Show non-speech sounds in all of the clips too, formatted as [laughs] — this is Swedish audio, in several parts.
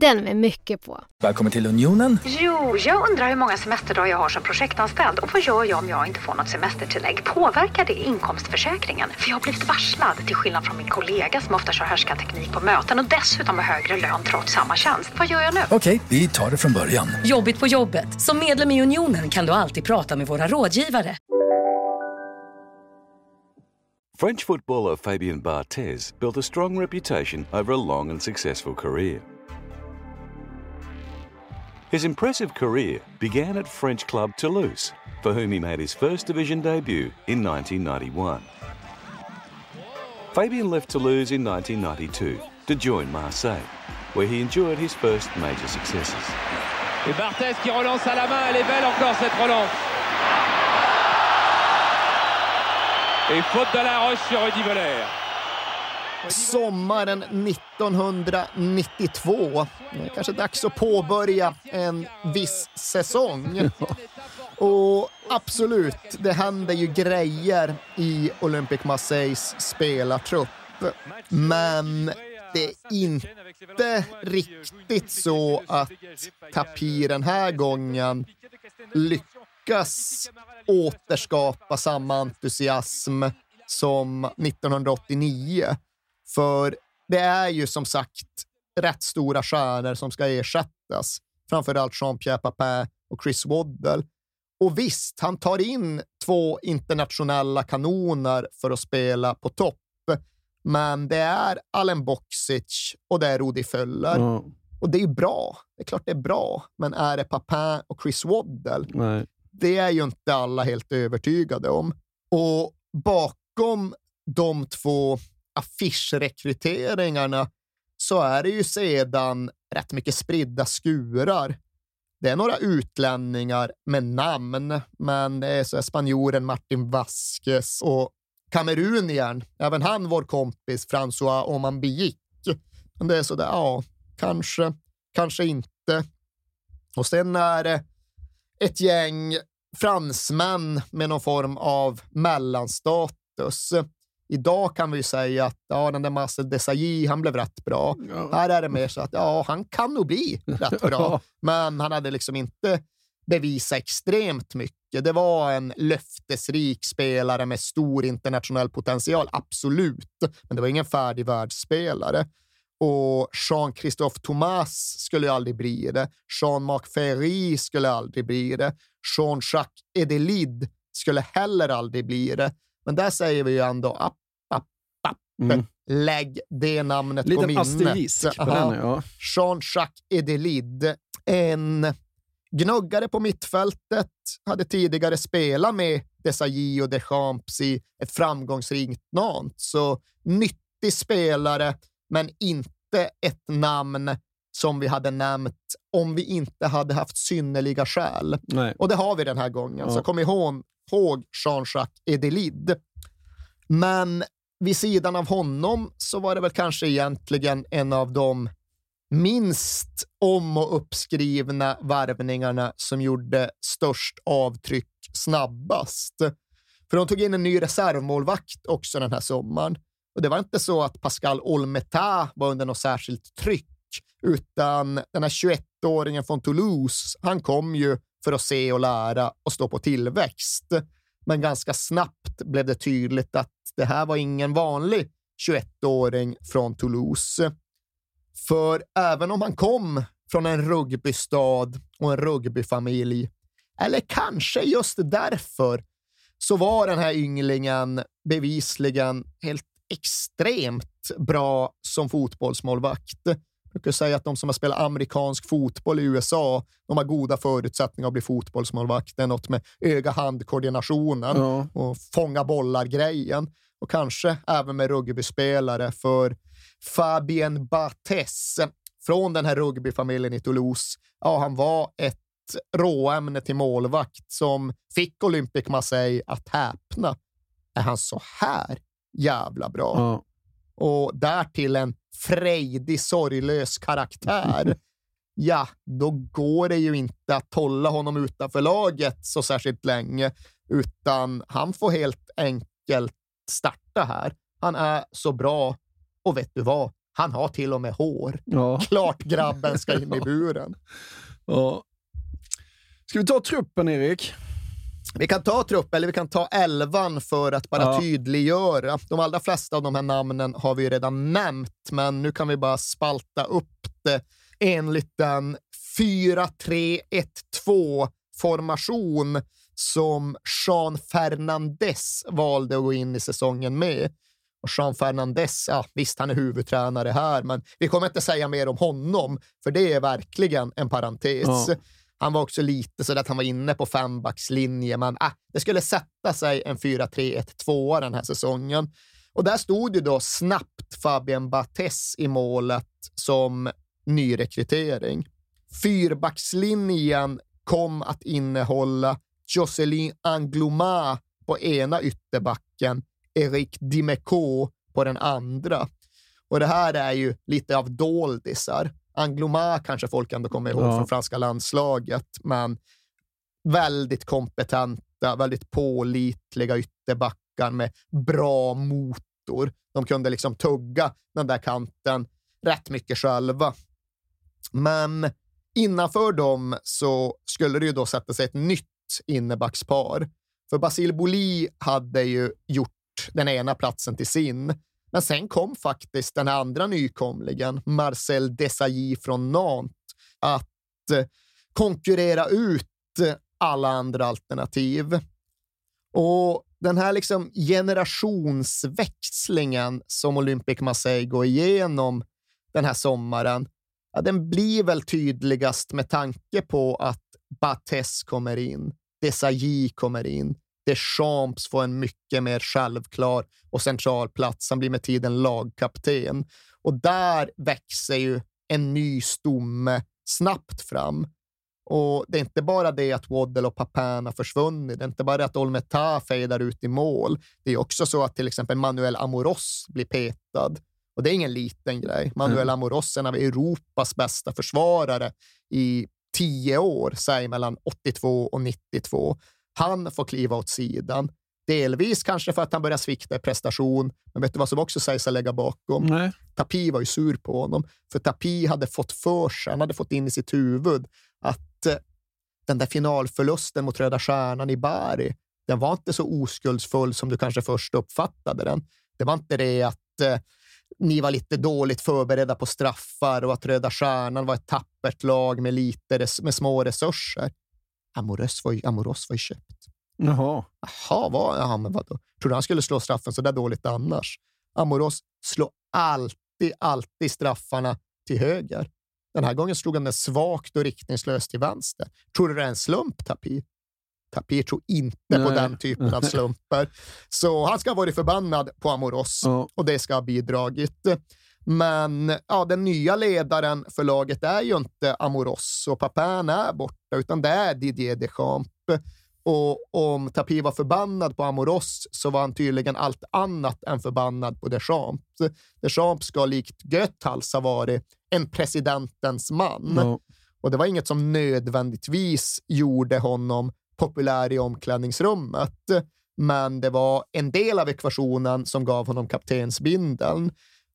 Den med mycket på. Välkommen till Unionen. Jo, jag undrar hur många semesterdagar jag har som projektanställd och vad gör jag om jag inte får något semestertillägg? Påverkar det inkomstförsäkringen? För jag har blivit varslad, till skillnad från min kollega som ofta kör härskarteknik på möten och dessutom har högre lön trots samma tjänst. Vad gör jag nu? Okej, vi tar det från början. Jobbigt på jobbet. Som medlem i Unionen kan du alltid prata med våra rådgivare. French footballer Fabien Barthez built a strong reputation over a long and successful career. His impressive career began at French club Toulouse, for whom he made his first division debut in 1991. Fabien left Toulouse in 1992 to join Marseille, where he enjoyed his first major successes. Et Barthez qui relance à la main, elle est belle encore cette relance. Et faute de la Roche sur Rudy Voller. Sommaren 1992. Det är kanske dags att påbörja en viss säsong. [laughs] Och absolut, det händer ju grejer i Olympic Marseilles spelartrupp. Men det är inte riktigt så att Tapir den här gången lyckas återskapa samma entusiasm som 1989. För det är ju som sagt rätt stora stjärnor som ska ersättas. Framförallt Jean-Pierre Papin och Chris Waddle. Och visst, han tar in två internationella kanoner för att spela på topp. Men det är Allen Boksic och det är Rudi Föller. Ja, Och det är bra. Det är klart det är bra. Men är det Papin och Chris Waddle? nej. Det är ju inte alla helt övertygade om. Och bakom de två affischrekryteringarna så är det ju sedan rätt mycket spridda skurar. Det är några utlänningar med namn, men det är så spanjoren Martin Vasquez och kameruniern, även han vår kompis François Omanbiik. Men det är så där, ja, kanske, kanske inte. Och sen är det ett gäng fransmän med någon form av mellanstatus. Idag kan vi säga att ja, den där Marcel Desailly, han blev rätt bra. Här är det mer så att ja, han kan nog bli rätt bra, [laughs] men han hade liksom inte bevisat extremt mycket. Det var en löftesrik spelare med stor internationell potential, absolut, men det var ingen färdig världsspelare. Och Jean-Christophe Thomas skulle aldrig bli det. Jean-Marc Ferry skulle aldrig bli det. Jean-Jacques Edelid skulle heller aldrig bli det. Men där säger vi ju ändå app, app, app. Mm. Lägg det namnet på Liten minnet. asterisk på den, ja. Jean-Jacques Edelid, en gnuggare på mittfältet, hade tidigare spelat med Desailly och Deschamps i ett framgångsrikt Nantes. Så nyttig spelare, men inte ett namn som vi hade nämnt om vi inte hade haft synnerliga skäl. Nej. Och det har vi den här gången, Ja. så kom ihåg, ihåg Jean-Jacques Edelid. Men vid sidan av honom så var det väl kanske egentligen en av de minst om och uppskrivna värvningarna som gjorde störst avtryck snabbast. För de tog in en ny reservmålvakt också den här sommaren. Och det var inte så att Pascal Olmeta var under något särskilt tryck, utan den här 21-åringen från Toulouse, han kom ju för att se och lära och stå på tillväxt. Men ganska snabbt blev det tydligt att det här var ingen vanlig 21-åring från Toulouse. För även om han kom från en rugbystad och en rugbyfamilj, eller kanske just därför, så var den här ynglingen bevisligen helt extremt bra som fotbollsmålvakt. Jag brukar säga att de som har spelat amerikansk fotboll i USA, de har goda förutsättningar att bli fotbollsmålvakt. Det är något med öga-hand-koordinationen Ja. och fånga bollar-grejen. Och kanske även med rugbyspelare, för Fabien Barthez från den här rugbyfamiljen i Toulouse, ja, han var ett råämne till målvakt som fick Olympic Marseille att häpna. Är han så här jävla bra? Ja. Och därtill en frejdig, sorglös karaktär. [laughs] ja, då går det ju inte att hålla honom utanför laget så särskilt länge, utan han får helt enkelt starta här. Han är så bra och vet du vad? Han har till och med hår. Ja. Klart grabben ska [laughs] in i buren. Ja. Ska vi ta truppen, Erik? Vi kan ta trupp, eller vi kan ta elvan för att bara Ja. tydliggöra. De allra flesta av de här namnen har vi ju redan nämnt, men nu kan vi bara spalta upp det enligt den 4-3-1-2-formation som Jean Fernandez valde att gå in i säsongen med. Och Jean Fernandez, ja, visst han är huvudtränare här, men vi kommer inte säga mer om honom, för det är verkligen en parentes. Ja. Han var också lite så att han var inne på fembackslinje, men äh, det skulle sätta sig en 4-3-1-2 den här säsongen. Och där stod ju då snabbt Fabien Bates i målet som nyrekrytering. Fyrbackslinjen kom att innehålla Jocelyn Angloma på ena ytterbacken, Eric Dimeco på den andra. Och det här är ju lite av doldisar. Angloma kanske folk ändå kommer ihåg Ja. från franska landslaget, men väldigt kompetenta, väldigt pålitliga ytterbackar med bra motor. De kunde liksom tugga den där kanten rätt mycket själva. Men innanför dem så skulle det ju då sätta sig ett nytt innebackspar. För Basile Boli hade ju gjort den ena platsen till sin. Men sen kom faktiskt den andra nykomlingen, Marcel Desailly från Nantes, att eh, konkurrera ut eh, alla andra alternativ. Och den här liksom generationsväxlingen som Olympic Marseille går igenom den här sommaren, ja, den blir väl tydligast med tanke på att Bates kommer in, Desailly kommer in, Deschamps får en mycket mer självklar och central plats. Han blir med tiden lagkapten. Och där växer ju en ny stomme snabbt fram. Och det är inte bara det att Waddle och Papin har försvunnit. Det är inte bara det att Olmeta fejdar ut i mål. Det är också så att till exempel Manuel Amoros blir petad. Och det är ingen liten grej. Manuel Amoros är en av Europas bästa försvarare i tio år, säg mellan 82 och 92. Han får kliva åt sidan. Delvis kanske för att han börjar svikta i prestation, men vet du vad som också sägs att lägga bakom? Nej. Tapi var ju sur på honom, för Tapi hade fått för sig, han hade fått in i sitt huvud att eh, den där finalförlusten mot Röda Stjärnan i Bari, den var inte så oskuldsfull som du kanske först uppfattade den. Det var inte det att eh, ni var lite dåligt förberedda på straffar och att Röda Stjärnan var ett tappert lag med, lite med små resurser. Amoros var ju, Amoros var ju köpt. Jaha. Jaha, vad? Jaha, men vadå? Tror du han skulle slå straffen så där dåligt annars? Amoros slår alltid, alltid straffarna till höger. Den här gången slog han den svagt och riktningslöst till vänster. Tror du det är en slump, Tapi? Tapi tror inte på Nej. den typen av [laughs] slumper. Så han ska ha varit förbannad på Amoros Ja. och det ska ha bidragit. Men ja, den nya ledaren för laget är ju inte Amoros och Papin är borta, utan det är Didier Deschamps. Och om Tapi var förbannad på Amoros så var han tydligen allt annat än förbannad på Deschamps. Deschamps ska likt Göthals ha varit en presidentens man. Ja. Och det var inget som nödvändigtvis gjorde honom populär i omklädningsrummet, men det var en del av ekvationen som gav honom kaptensbindeln.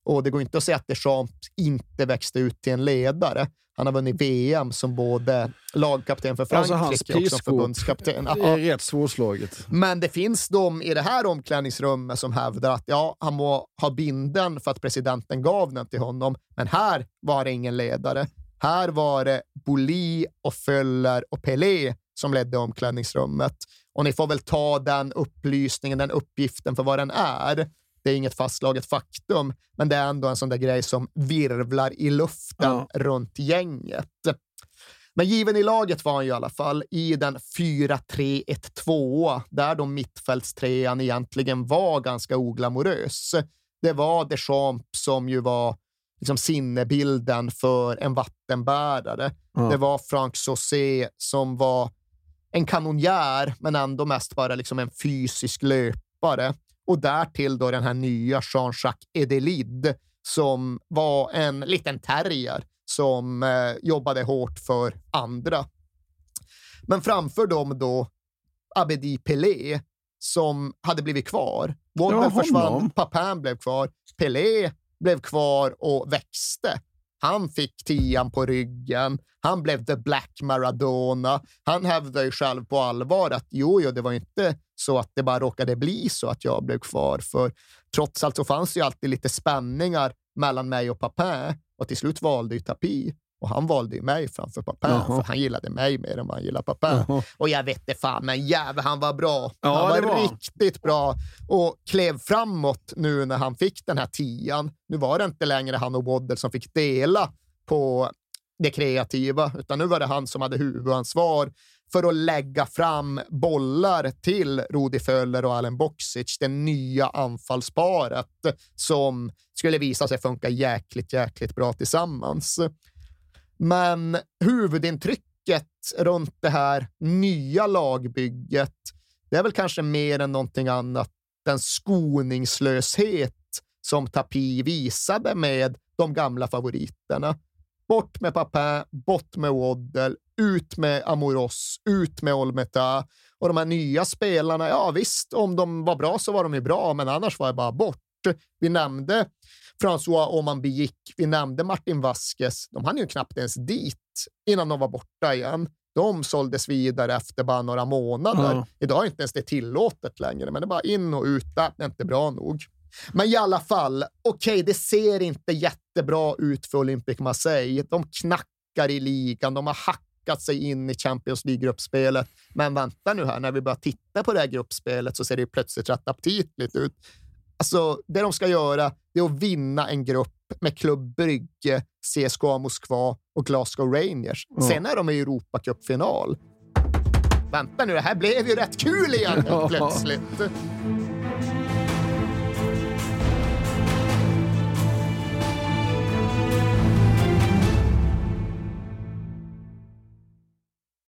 Och det går inte att säga att Deschamps inte växte ut till en ledare. Han har vunnit VM som både lagkapten för Alltså, Frankrike och som förbundskapten. Det är rätt svårslaget. men det finns de i det här omklädningsrummet som hävdar att ja, han må ha binden för att presidenten gav den till honom, men här var det ingen ledare. Här var det Boli och Föller och Pelé som ledde omklädningsrummet. Och ni får väl ta den upplysningen, den uppgiften för vad den är. Det är inget fastslaget faktum, men det är ändå en sån där grej som virvlar i luften Ja. runt gänget. Men given i laget var han ju i alla fall i den 4-3-1-2, där då mittfältstrean egentligen var ganska oglamorös. Det var Deschamps som ju var liksom sinnebilden för en vattenbärare. Ja. Det var Frank Saucé som var en kanonjär, men ändå mest bara liksom en fysisk löpare. Och därtill då den här nya Jean-Jacques Edelid som var en liten terrier som eh, jobbade hårt för andra. Men framför dem då Abedi Pelé som hade blivit kvar. Ja, försvann. Papin blev kvar, Pelé blev kvar och växte. Han fick tian på ryggen. Han blev the black Maradona. Han hävdade ju själv på allvar att jo, jo, det var inte så att det bara råkade bli så att jag blev kvar. För trots allt så fanns det ju alltid lite spänningar mellan mig och Papin och till slut valde ju Tapi. Och han valde ju mig framför Papin, Jaha. för han gillade mig mer än vad han gillade Papin. Jaha. Och jag vet inte fan, men jävlar, han var bra. Ja, han var, var riktigt bra och klev framåt nu när han fick den här tian. Nu var det inte längre han och Waddle som fick dela på det kreativa, utan nu var det han som hade huvudansvar för att lägga fram bollar till Rudi Föller och Allen Boxic, det nya anfallsparet som skulle visa sig funka jäkligt, jäkligt bra tillsammans. Men huvudintrycket runt det här nya lagbygget, det är väl kanske mer än någonting annat den skoningslöshet som Tapi visade med de gamla favoriterna. Bort med Papin, bort med Waddle, ut med Amoros, ut med Olmeta. Och de här nya spelarna, ja visst, om de var bra så var de ju bra, men annars var det bara bort. Vi nämnde François Oman Biik, vi nämnde Martin Vasquez. De hann ju knappt ens dit innan de var borta igen. De såldes vidare efter bara några månader. Ja. Idag är inte ens det tillåtet längre, men det är bara in och ut. Det är inte bra nog. Men i alla fall, okej, det ser inte jättebra ut för Olympique Marseille. De knackar i ligan, de har hackat sig in i Champions League-gruppspelet. Men vänta nu här, när vi börjar titta på det här gruppspelet så ser det ju plötsligt rätt aptitligt ut. Alltså, det de ska göra är att vinna en grupp med Club Brygge, CSKA Moskva och Glasgow Rangers. Ja. Sen är de i Europacupfinal. Vänta nu, det här blev ju rätt kul igen [laughs] plötsligt.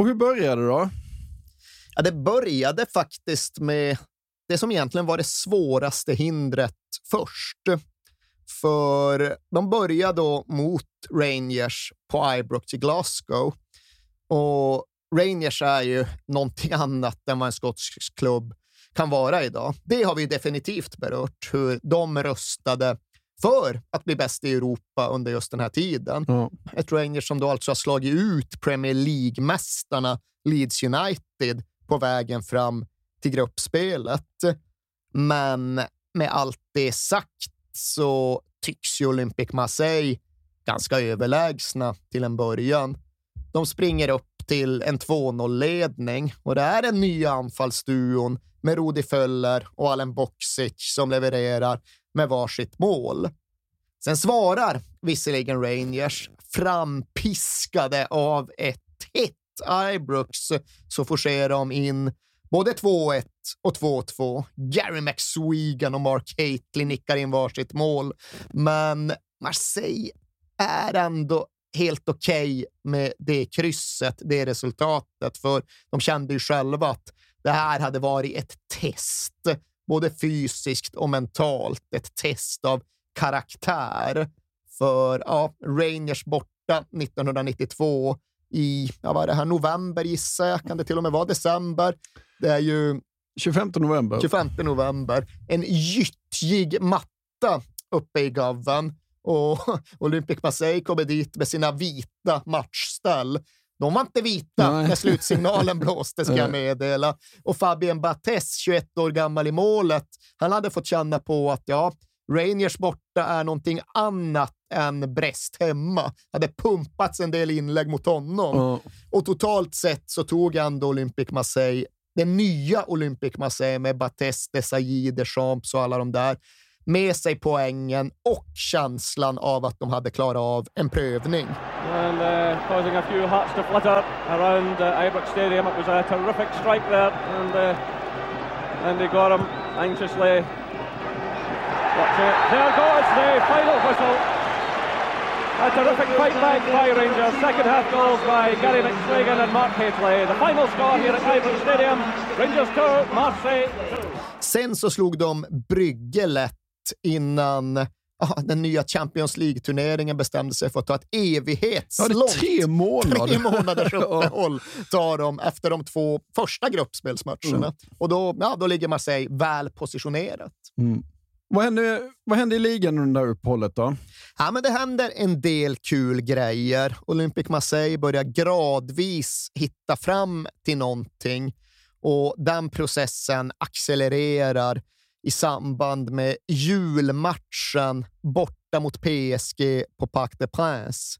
Och hur började det då? Ja, det började faktiskt med det som egentligen var det svåraste hindret först. För de började då mot Rangers på Ibrox i Glasgow. Och Rangers är ju någonting [laughs] annat än vad en skotsk klubb kan vara idag. Det har vi definitivt berört, hur de röstade för att bli bäst i Europa under just den här tiden. Ja. Ett Rangers som då alltså har slagit ut Premier League-mästarna Leeds United på vägen fram till gruppspelet. Men med allt det sagt så tycks ju Olympic Marseille ganska överlägsna till en början. De springer upp till en 2-0-ledning och det är den nya anfallsduon med Rudi Föller och Allen Boksic som levererar med varsitt mål. Sen svarar visserligen Rangers, frampiskade av ett hett Ibrox, så forcerar de in både 2-1 och 2-2. Gary McSwegan och Mark Haitley nickar in varsitt mål, men Marseille är ändå helt okej okay med det krysset, det resultatet, för de kände ju själva att det här hade varit ett test, både fysiskt och mentalt, ett test av karaktär. För ja, Rangers borta 1992 i, ja, vad är det här, november gissar jag, kan det till och med vara december? Det är ju 25 november. 25 november. En gyttjig matta uppe i gaven och [laughs] Olympic Marseille kommer dit med sina vita matchställ. De var inte vita Nej. när slutsignalen [laughs] blåste, ska jag meddela. Och Fabien Bates, 21 år gammal i målet, han hade fått känna på att ja, Rangers borta är någonting annat än Brest hemma. hade pumpats en del inlägg mot honom. Mm. Och totalt sett så tog ändå Olympic Marseille, den nya Olympic Marseille med Bates, Desailly, Deschamps och alla de där, med sig poängen och känslan av att de hade klarat av en prövning. And uh, causing a few hearts to flutter around uh, Ibrox Stadium. It was a terrific strike there and uh, Andy Gorham anxiously watching it. There goes the final whistle. A terrific fight back by Rangers. Second half goals by Gary McSwagan and Mark Haitley. The final score here at Ibrox Stadium. Rangers 2, Marseille 2. Sen så slog de Brygge lätt innan ah, den nya Champions League-turneringen bestämde sig för att ta ett evighetslångt... Ja, tre månader. Tre månaders [laughs] uppehåll tar de efter de två första gruppspelsmatcherna. Mm. Och då, ja, då ligger Marseille väl positionerat. Mm. Vad händer, vad händer i ligan under det här uppehållet då? Ja, men det händer en del kul grejer. Olympic Marseille börjar gradvis hitta fram till någonting och den processen accelererar i samband med julmatchen borta mot PSG på Parc des Princes.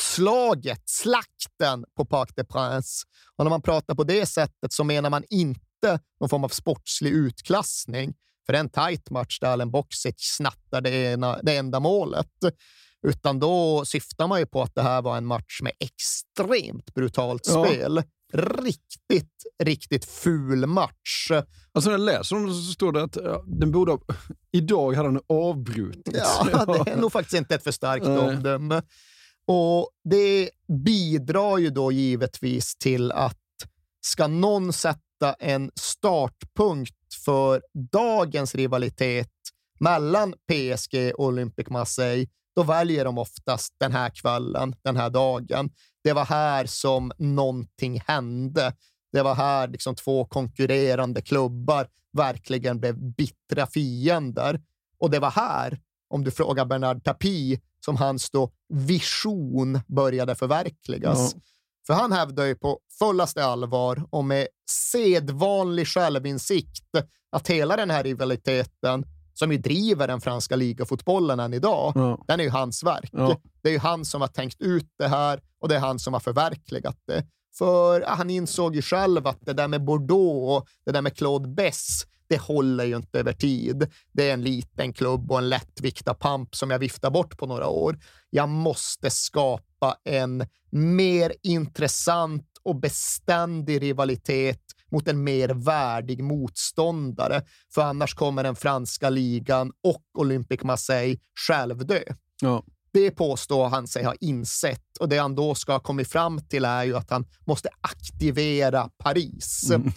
Slaget, slakten på Parc des Princes. Och när man pratar på det sättet så menar man inte någon form av sportslig utklassning. För en tight match där Allen Boxic snattar det, ena, det enda målet. Utan då syftar man ju på att det här var en match med extremt brutalt ja. spel riktigt, riktigt ful match. Alltså när jag läser om det så står det att den borde ha, [laughs] idag hade den avbrutits. Ja, [laughs] det är nog faktiskt inte ett för starkt omdöme. Och det bidrar ju då givetvis till att ska någon sätta en startpunkt för dagens rivalitet mellan PSG och Olympic Marseille, då väljer de oftast den här kvällen, den här dagen. Det var här som någonting hände. Det var här liksom två konkurrerande klubbar verkligen blev bittra fiender. Och det var här, om du frågar Bernard Tapie, som hans då vision började förverkligas. Ja. För han hävdar ju på fullaste allvar och med sedvanlig självinsikt att hela den här rivaliteten som ju driver den franska ligafotbollen än idag, ja. den är ju hans verk. Ja. Det är ju han som har tänkt ut det här och det är han som har förverkligat det. För ja, han insåg ju själv att det där med Bordeaux och det där med Claude Bess, det håller ju inte över tid. Det är en liten klubb och en lättviktad pamp som jag viftar bort på några år. Jag måste skapa en mer intressant och beständig rivalitet mot en mer värdig motståndare, för annars kommer den franska ligan och Olympique Marseille självdö. Ja. Det påstår han sig ha insett och det han då ska ha kommit fram till är ju att han måste aktivera Paris. Mm.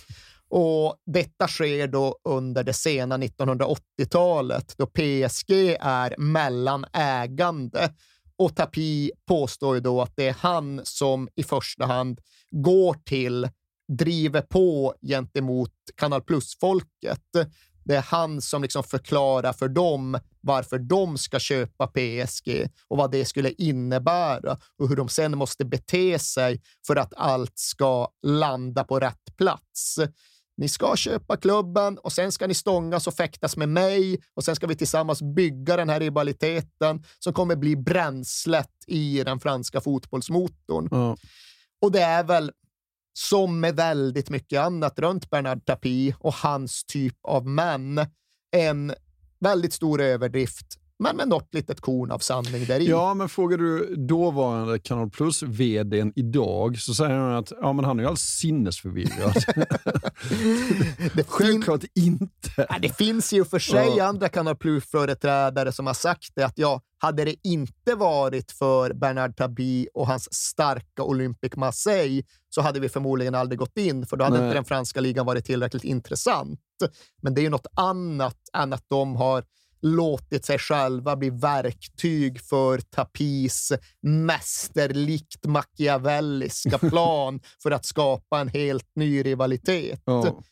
Och Detta sker då under det sena 1980-talet då PSG är mellanägande och Tapi påstår ju då att det är han som i första hand går till driver på gentemot Kanal Plus-folket. Det är han som liksom förklarar för dem varför de ska köpa PSG och vad det skulle innebära och hur de sen måste bete sig för att allt ska landa på rätt plats. Ni ska köpa klubben och sen ska ni stångas och fäktas med mig och sen ska vi tillsammans bygga den här rivaliteten som kommer bli bränslet i den franska fotbollsmotorn. Ja. Och det är väl som med väldigt mycket annat runt Bernard Tapie och hans typ av män, en väldigt stor överdrift men med något litet korn av sanning där i. Ja, men frågar du dåvarande Kanal Plus-vdn idag så säger han att ja, men han är ju alldeles sinnesförvirrad. [laughs] det Självklart inte. Ja, det finns ju för sig Ja. andra Kanal Plus-företrädare som har sagt det, att ja, hade det inte varit för Bernard Tapie och hans starka Olympique Marseille så hade vi förmodligen aldrig gått in, för då hade Nej. inte den franska ligan varit tillräckligt intressant. Men det är ju något annat än att de har låtit sig själva bli verktyg för Tapis mästerlikt machiavelliska [laughs] plan för att skapa en helt ny rivalitet. Ja.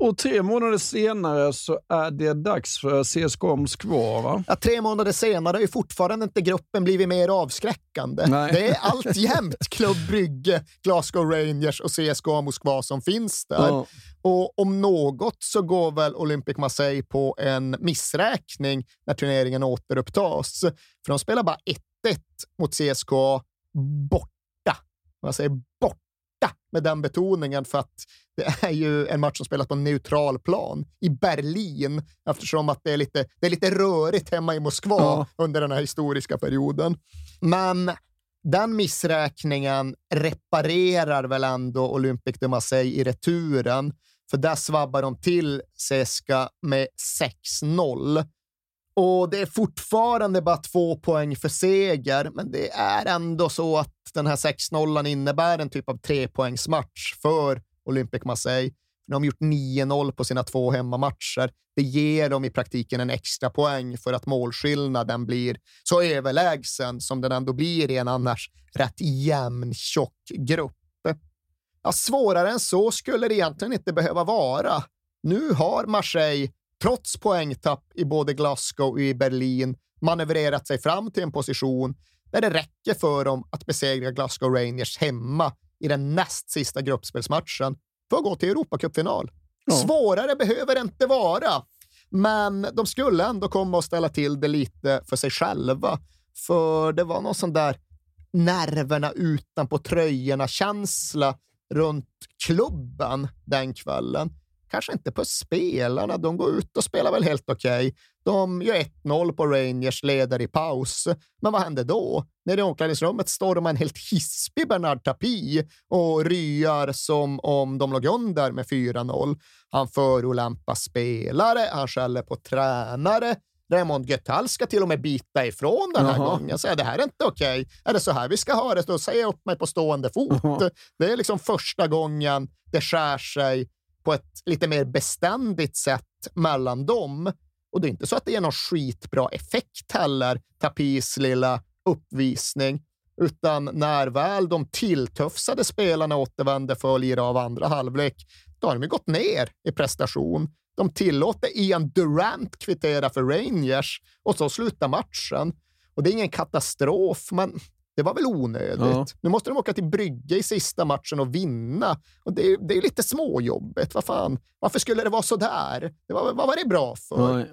Och tre månader senare så är det dags för CSKA Moskva, va? Ja, tre månader senare har ju fortfarande inte gruppen blivit mer avskräckande. Nej. Det är alltjämt [laughs] Club Brygge, Glasgow Rangers och CSKA Moskva som finns där. Ja. Och om något så går väl Olympic Marseille på en missräkning när turneringen återupptas. För de spelar bara 1-1 mot CSKA borta. Man säger borta med den betoningen för att det är ju en match som spelas på en neutral plan i Berlin eftersom att det är lite, det är lite rörigt hemma i Moskva Ja. under den här historiska perioden. Men den missräkningen reparerar väl ändå Olympique de Marseille i returen, för där svabbar de till Seska med 6-0. Och det är fortfarande bara två poäng för seger, men det är ändå så att den här 6-0 innebär en typ av trepoängsmatch för Olympic Marseille. De har gjort 9-0 på sina två hemmamatcher. Det ger dem i praktiken en extra poäng för att målskillnaden blir så överlägsen som den ändå blir i en annars rätt jämn, tjock grupp. Ja, svårare än så skulle det egentligen inte behöva vara. Nu har Marseille, trots poängtapp i både Glasgow och i Berlin, manövrerat sig fram till en position där det räcker för dem att besegra Glasgow Rangers hemma i den näst sista gruppspelsmatchen för att gå till Europacupfinal. Svårare behöver det inte vara, men de skulle ändå komma och ställa till det lite för sig själva. För det var någon sån där nerverna utanpå tröjorna-känsla runt klubben den kvällen. Kanske inte på spelarna. De går ut och spelar väl helt okej. De gör 1-0 på Rangers, leder i paus. Men vad hände då? Nere i omklädningsrummet stormar en helt hispig Bernard Tapie och ryar som om de låg under med 4-0. Han förolämpar spelare, han skäller på tränare. Raymond Göttal ska till och med bita ifrån den här Jaha. gången. Säger det här är inte okej. Är det så här vi ska ha det, då säger jag upp mig på stående fot. Jaha. Det är liksom första gången det skär sig på ett lite mer beständigt sätt mellan dem. Och det är inte så att det ger någon skitbra effekt heller, Tapis lilla uppvisning, utan när väl de tilltufsade spelarna återvände för att lira av andra halvlek, då har de ju gått ner i prestation. De tillåter Ian Durant kvittera för Rangers och så slutar matchen. Och det är ingen katastrof, men det var väl onödigt. Ja. Nu måste de åka till Brygge i sista matchen och vinna. Och det, är- det är lite småjobbigt. Vad fan? Varför skulle det vara så där? Det var, vad var det bra för? Nej.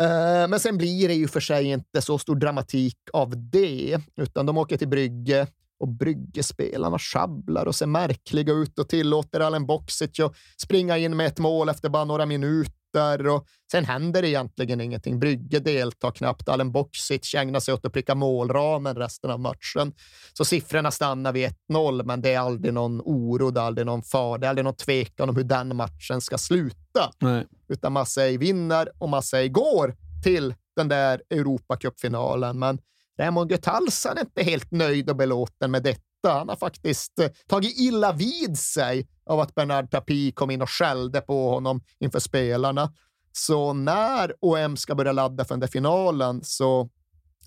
Eh, Men sen blir det ju för sig inte så stor dramatik av det, utan de åker till Brygge och Bryggespelarna sjabblar och ser märkliga ut och tillåter Allen Boxic att springa in med ett mål efter bara några minuter. Och sen händer egentligen ingenting. Brygge deltar knappt. Allen Boxic ägnar sig åt att pricka målramen resten av matchen. Så siffrorna stannar vid 1-0, men det är aldrig någon oro, det är aldrig någon fara, det är aldrig någon tvekan om hur den matchen ska sluta Nej. utan Marseille vinner och Marseille går till den där Europacupfinalen. Men Raymond Goethals är inte helt nöjd och belåten med detta. Han har faktiskt eh, tagit illa vid sig av att Bernard Tapie kom in och skällde på honom inför spelarna. Så när OM ska börja ladda för den där finalen så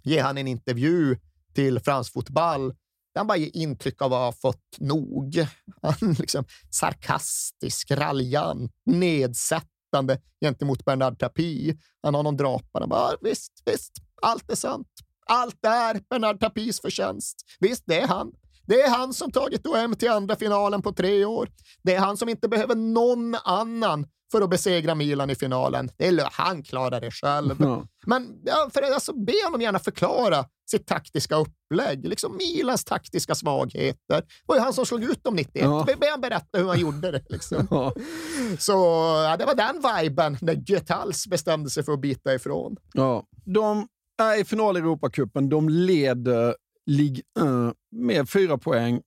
ger han en intervju till Frans Fotboll där han bara ger intryck av att ha fått nog. Han [laughs] liksom sarkastisk, raljant, nedsättande gentemot Bernard Tapie. Han har någon drapare. Bara, visst, visst, allt är sant. Allt är Bernard Tapies förtjänst. Visst, det är han. Det är han som tagit OM till andra finalen på tre år. Det är han som inte behöver någon annan för att besegra Milan i finalen. Det är, han klarar det själv. Ja. Men ja, för, alltså, be honom gärna förklara sitt taktiska upplägg. Liksom Milans taktiska svagheter. Det var ju han som slog ut dem 91. Ja. Be, be han berätta hur han gjorde det. Liksom. [laughs] Ja. Så ja, det var den viben när Götals bestämde sig för att bita ifrån. Ja. De i final i Europacupen. De leder Ligue 1 med fyra poäng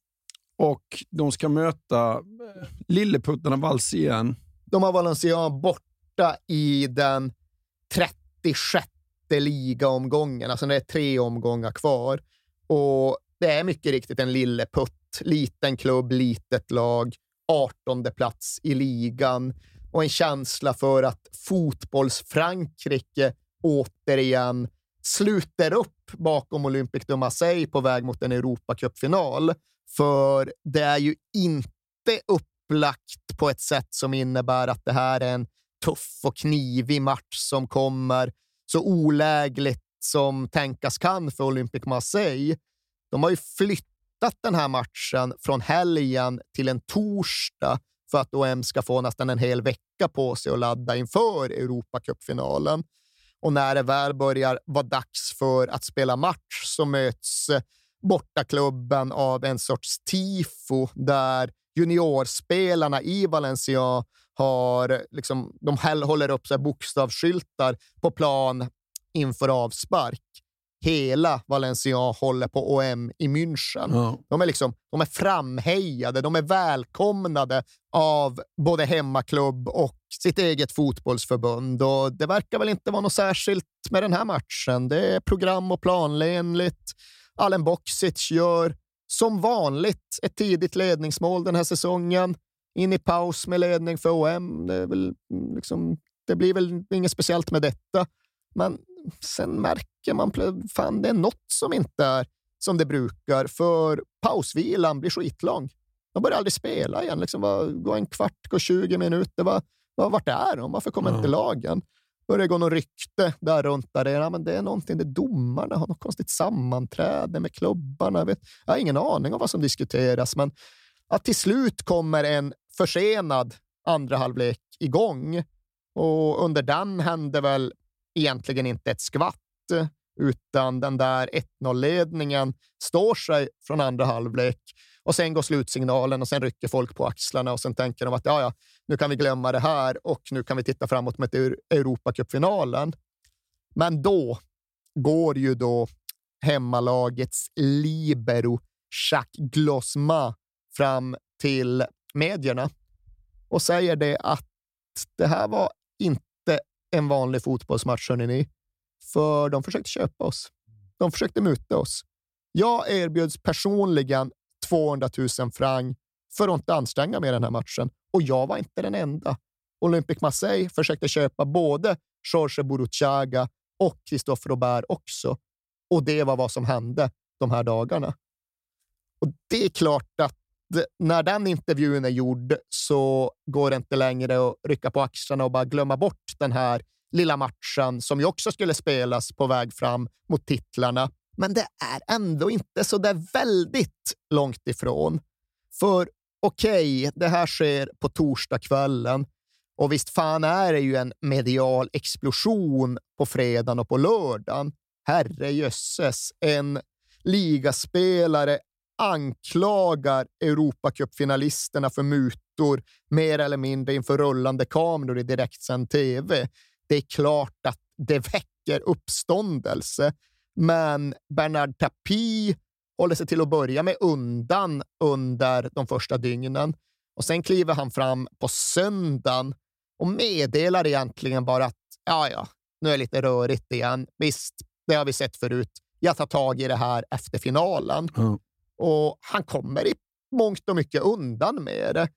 och de ska möta eh, lilleputtarna Valenciennes. De har Valenciennes borta i den 36 ligaomgången, alltså det är tre omgångar kvar. Och det är mycket riktigt en lilleputt. Liten klubb, litet lag, 18 plats i ligan och en känsla för att fotbolls-Frankrike återigen sluter upp bakom Olympic de Marseille på väg mot en Europacupfinal. För det är ju inte upplagt på ett sätt som innebär att det här är en tuff och knivig match som kommer så olägligt som tänkas kan för Olympic Marseille. De har ju flyttat den här matchen från helgen till en torsdag för att OM ska få nästan en hel vecka på sig att ladda inför Europacupfinalen. Och när det väl börjar vara dags för att spela match så möts eh, bortaklubben av en sorts tifo där juniorspelarna i Valencia har, eh, liksom, de håller upp så här bokstavsskyltar på plan inför avspark. Hela Valencia håller på OM i München. Ja. De, är liksom, de är framhejade, de är välkomnade av både hemmaklubb och sitt eget fotbollsförbund. Och det verkar väl inte vara något särskilt med den här matchen. Det är program och planenligt. Alen Boksic gör som vanligt ett tidigt ledningsmål den här säsongen. In i paus med ledning för OM. Det, väl, mm, liksom, det blir väl inget speciellt med detta, men sen märker man fan det är något som inte är som det brukar, för pausvilan blir skitlång. De börjar aldrig spela igen. Liksom, gå en kvart, gå 20 minuter. Var, var, vart är de? Varför kommer mm. inte lagen? börjar gå något rykte där runt där. Ja, men det är någonting, det domarna har något konstigt sammanträde med klubbarna. Jag, vet, jag har ingen aning om vad som diskuteras, men att till slut kommer en försenad andra halvlek igång och under den hände väl egentligen inte ett skvatt, utan den där 1-0-ledningen står sig från andra halvlek och sen går slutsignalen och sen rycker folk på axlarna och sen tänker de att ja, ja, nu kan vi glömma det här och nu kan vi titta framåt mot Europacupfinalen. Men då går ju då hemmalagets libero Jacques Glosma fram till medierna och säger det att det här var inte en vanlig fotbollsmatch, ni. För de försökte köpa oss. De försökte muta oss. Jag erbjöds personligen 200 000 franc för att inte anstränga mig i den här matchen. Och jag var inte den enda. Olympic Marseille försökte köpa både Jorge Buruchaga och Christophe Robert också. Och det var vad som hände de här dagarna. Och det är klart att när den intervjun är gjord så går det inte längre att rycka på axlarna och bara glömma bort den här lilla matchen som ju också skulle spelas på väg fram mot titlarna. Men det är ändå inte så där väldigt långt ifrån. För okej, okay, det här sker på torsdagskvällen och visst fan är det ju en medial explosion på fredagen och på lördagen. Herre jösses, en ligaspelare anklagar Europacupfinalisterna för mutor mer eller mindre inför rullande kameror i direktsänd tv. Det är klart att det väcker uppståndelse. Men Bernard Tapie håller sig till att börja med undan under de första dygnen och sen kliver han fram på söndagen och meddelar egentligen bara att ja, ja, nu är det lite rörigt igen. Visst, det har vi sett förut. Jag tar tag i det här efter finalen. Mm. Och han kommer i mångt och mycket undan med det.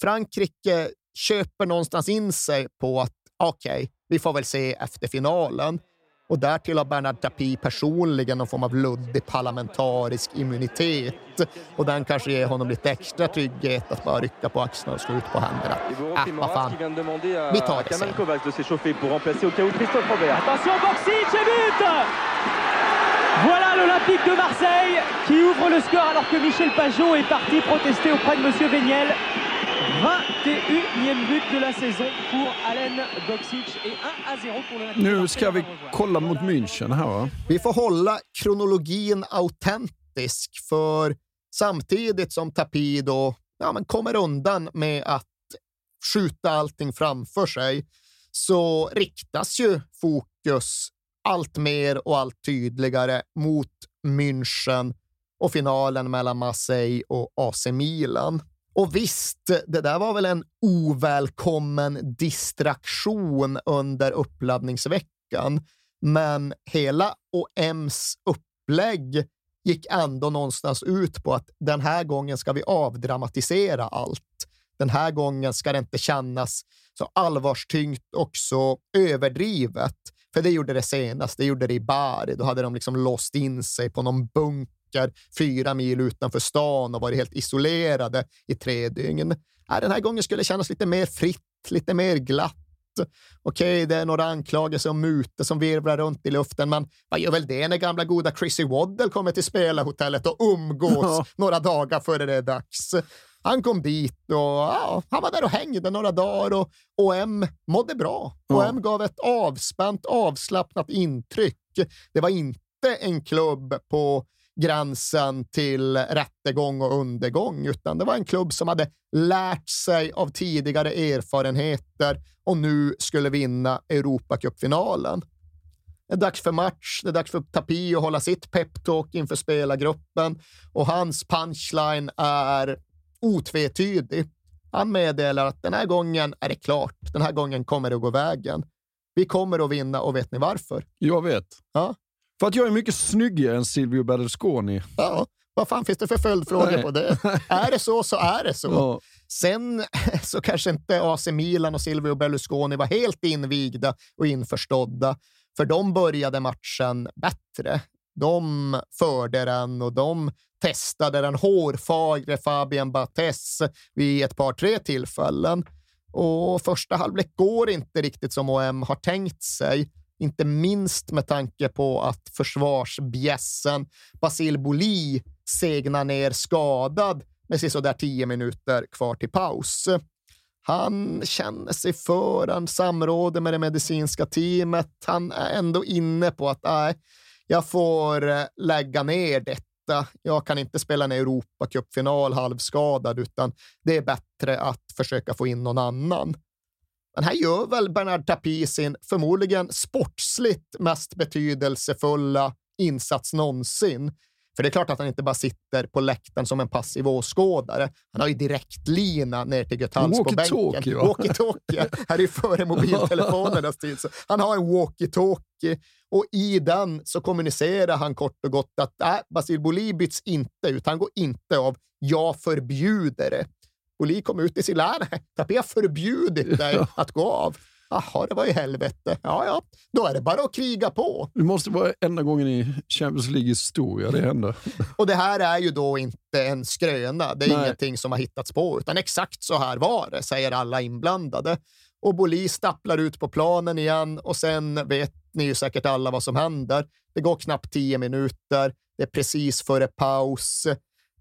Frankrike köper någonstans in sig på att okej, okay, vi får väl se efter finalen. Och därtill har Bernard Tapie personligen någon form av luddig parlamentarisk immunitet. Och den kanske ger honom lite extra trygghet att bara rycka på axlarna och slå ut på händerna. Äh, vad fan. Vi tar det sen. Voilà l'Olympique de Marseille qui ouvre le score alors que Michel Pajot est parti protester auprès de Monsieur Véniel. 21e but de la saison pour Alain Boxic et 1 à 0 pour l'Olympique Nu ska vi kolla mot München här va? Vi får hålla kronologin autentisk, för samtidigt som Tapie ja, men kommer undan med att skjuta allting framför sig så riktas ju fokus allt mer och allt tydligare mot München och finalen mellan Marseille och AC Milan. Och visst, det där var väl en ovälkommen distraktion under uppladdningsveckan, men hela OMs upplägg gick ändå någonstans ut på att den här gången ska vi avdramatisera allt. Den här gången ska det inte kännas så allvarstyngt och så överdrivet. För det gjorde det senast. Det gjorde det i Bari. Då hade de liksom låst in sig på någon bunker fyra mil utanför stan och varit helt isolerade i tre dygn. Nej, den här gången skulle det kännas lite mer fritt, lite mer glatt. Okej, det är några anklagelser om mutor som virvlar runt i luften, men vad gör väl det när gamla goda Chrissy Waddle kommer till spelarhotellet och umgås några dagar före det är dags? Han kom dit och ja, han var där och hängde några dagar och OM mådde bra. Ja. OM gav ett avspänt, avslappnat intryck. Det var inte en klubb på gränsen till rättegång och undergång, utan det var en klubb som hade lärt sig av tidigare erfarenheter och nu skulle vinna Europacupfinalen. Det är dags för match, det är dags för Tapie att hålla sitt peptalk inför spelargruppen och hans punchline är otvetydig. Han meddelar att den här gången är det klart. Den här gången kommer det att gå vägen. Vi kommer att vinna och vet ni varför? Jag vet. Ja. För att jag är mycket snyggare än Silvio Berlusconi. Ja, vad fan finns det för följdfrågor på det? [laughs] är det så, så är det så. Ja. Sen [laughs] så kanske inte AC Milan och Silvio Berlusconi var helt invigda och införstådda, för de började matchen bättre. De förde den och de testade den hårfagre Fabien Bates vid ett par, tre tillfällen. Och första halvlek går inte riktigt som OM har tänkt sig. Inte minst med tanke på att försvarsbjässen Basil Boli segnar ner skadad med sådär tio minuter kvar till paus. Han känner sig för, han samråder med det medicinska teamet. Han är ändå inne på att äh, jag får eh, lägga ner detta. Jag kan inte spela en Europacupfinal halvskadad, utan det är bättre att försöka få in någon annan. Men här gör väl Bernard Tapie sin förmodligen sportsligt mest betydelsefulla insats någonsin. För det är klart att han inte bara sitter på läktaren som en passiv åskådare. Han har ju direktlina ner till Götals på bänken. Walkie-talkie? Walkie-talkie. Här är ju före mobiltelefonernas tid. Så han har en walkie-talkie och i den så kommunicerar han kort och gott att äh, Basil Boli byts inte ut. Han går inte av. Jag förbjuder det. Boli kom ut i sin lärare. Tapia har förbjudit dig [laughs] att gå av. Jaha, det var i helvete. Ja, ja, då är det bara att kriga på. Det måste vara enda gången i Champions League historia det händer. Och det här är ju då inte en skröna. Det är Nej. ingenting som har hittats på, utan exakt så här var det, säger alla inblandade. Och Boli stapplar ut på planen igen och sen vet ni ju säkert alla vad som händer. Det går knappt tio minuter. Det är precis före paus.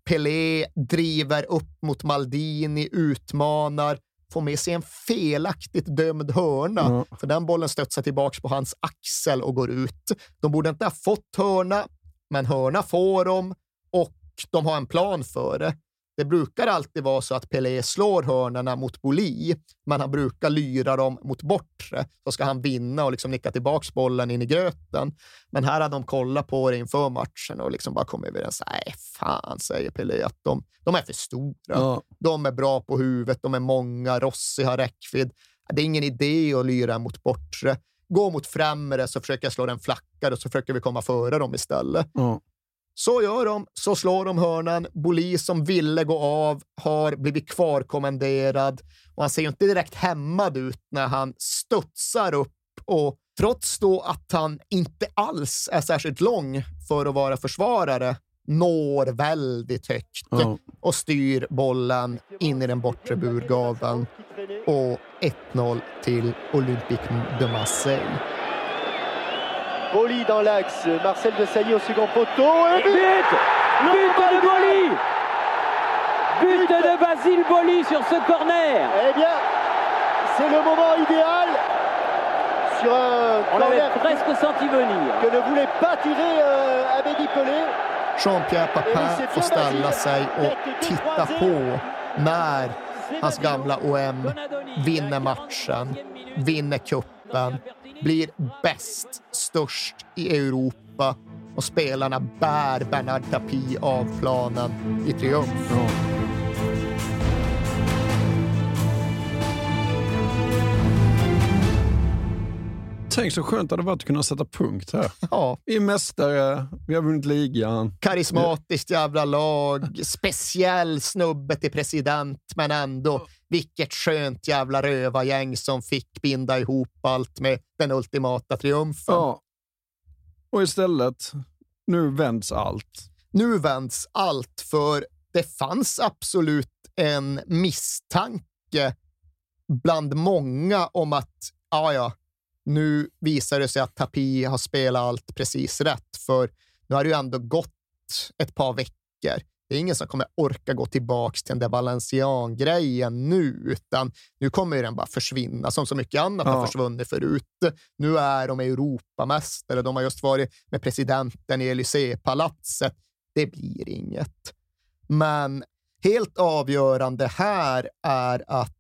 Pelé driver upp mot Maldini, utmanar, får med sig en felaktigt dömd hörna, för den bollen studsar tillbaka på hans axel och går ut. De borde inte ha fått hörna, men hörna får de och de har en plan för det. Det brukar alltid vara så att Pelé slår hörnorna mot Boli, men han brukar lyra dem mot bortre. Så ska han vinna och liksom nicka tillbaka bollen in i gröten. Men här har de kollat på det inför matchen och liksom bara kommit överens. Nej, fan, säger Pelé, att de, de är för stora. Ja. De är bra på huvudet, de är många, Rossi har räckvidd. Det är ingen idé att lyra mot bortre. Gå mot främre så försöker jag slå den flackare och så försöker vi komma före dem istället. Ja. Så gör de, så slår de hörnan. Boli som ville gå av har blivit kvarkommenderad och han ser ju inte direkt hämmad ut när han studsar upp och trots då att han inte alls är särskilt lång för att vara försvarare, når väldigt högt Ja. och styr bollen in i den bortre burgaveln. Och 1-0 till Olympique de Marseille. Boli dans l'axe, Marcel de Sailly au second poteau. Et but But de Boli But de Basile Boli sur ce corner. Eh bien, c'est le moment idéal sur un On l'avait presque senti venir. Que ne voulait pas tirer euh, Abedi Pelé. Jean-Pierre Papin får ställa sig och titta på när hans gamla OM vinner matchen, vinner kuppen, blir bäst, störst i Europa och spelarna bär Bernard Tapie av planen i triumf. Tänk så skönt det hade varit att kunna sätta punkt här. [laughs] Ja. Vi är mästare, vi har vunnit ligan. Karismatiskt jävla lag, speciell snubbe till president, men ändå vilket skönt jävla rövargäng som fick binda ihop allt med den ultimata triumfen. Ja. Och istället, nu vänds allt. Nu vänds allt, för det fanns absolut en misstanke bland många om att, ja, ja, nu visar det sig att Tapi har spelat allt precis rätt, för nu har det ju ändå gått ett par veckor. Det är ingen som kommer orka gå tillbaka till den där Valencian-grejen nu, utan nu kommer den bara försvinna som så mycket annat har Ja. försvunnit förut. Nu är de Europamästare. De har just varit med presidenten i Élysée-palatset. Det blir inget. Men helt avgörande här är att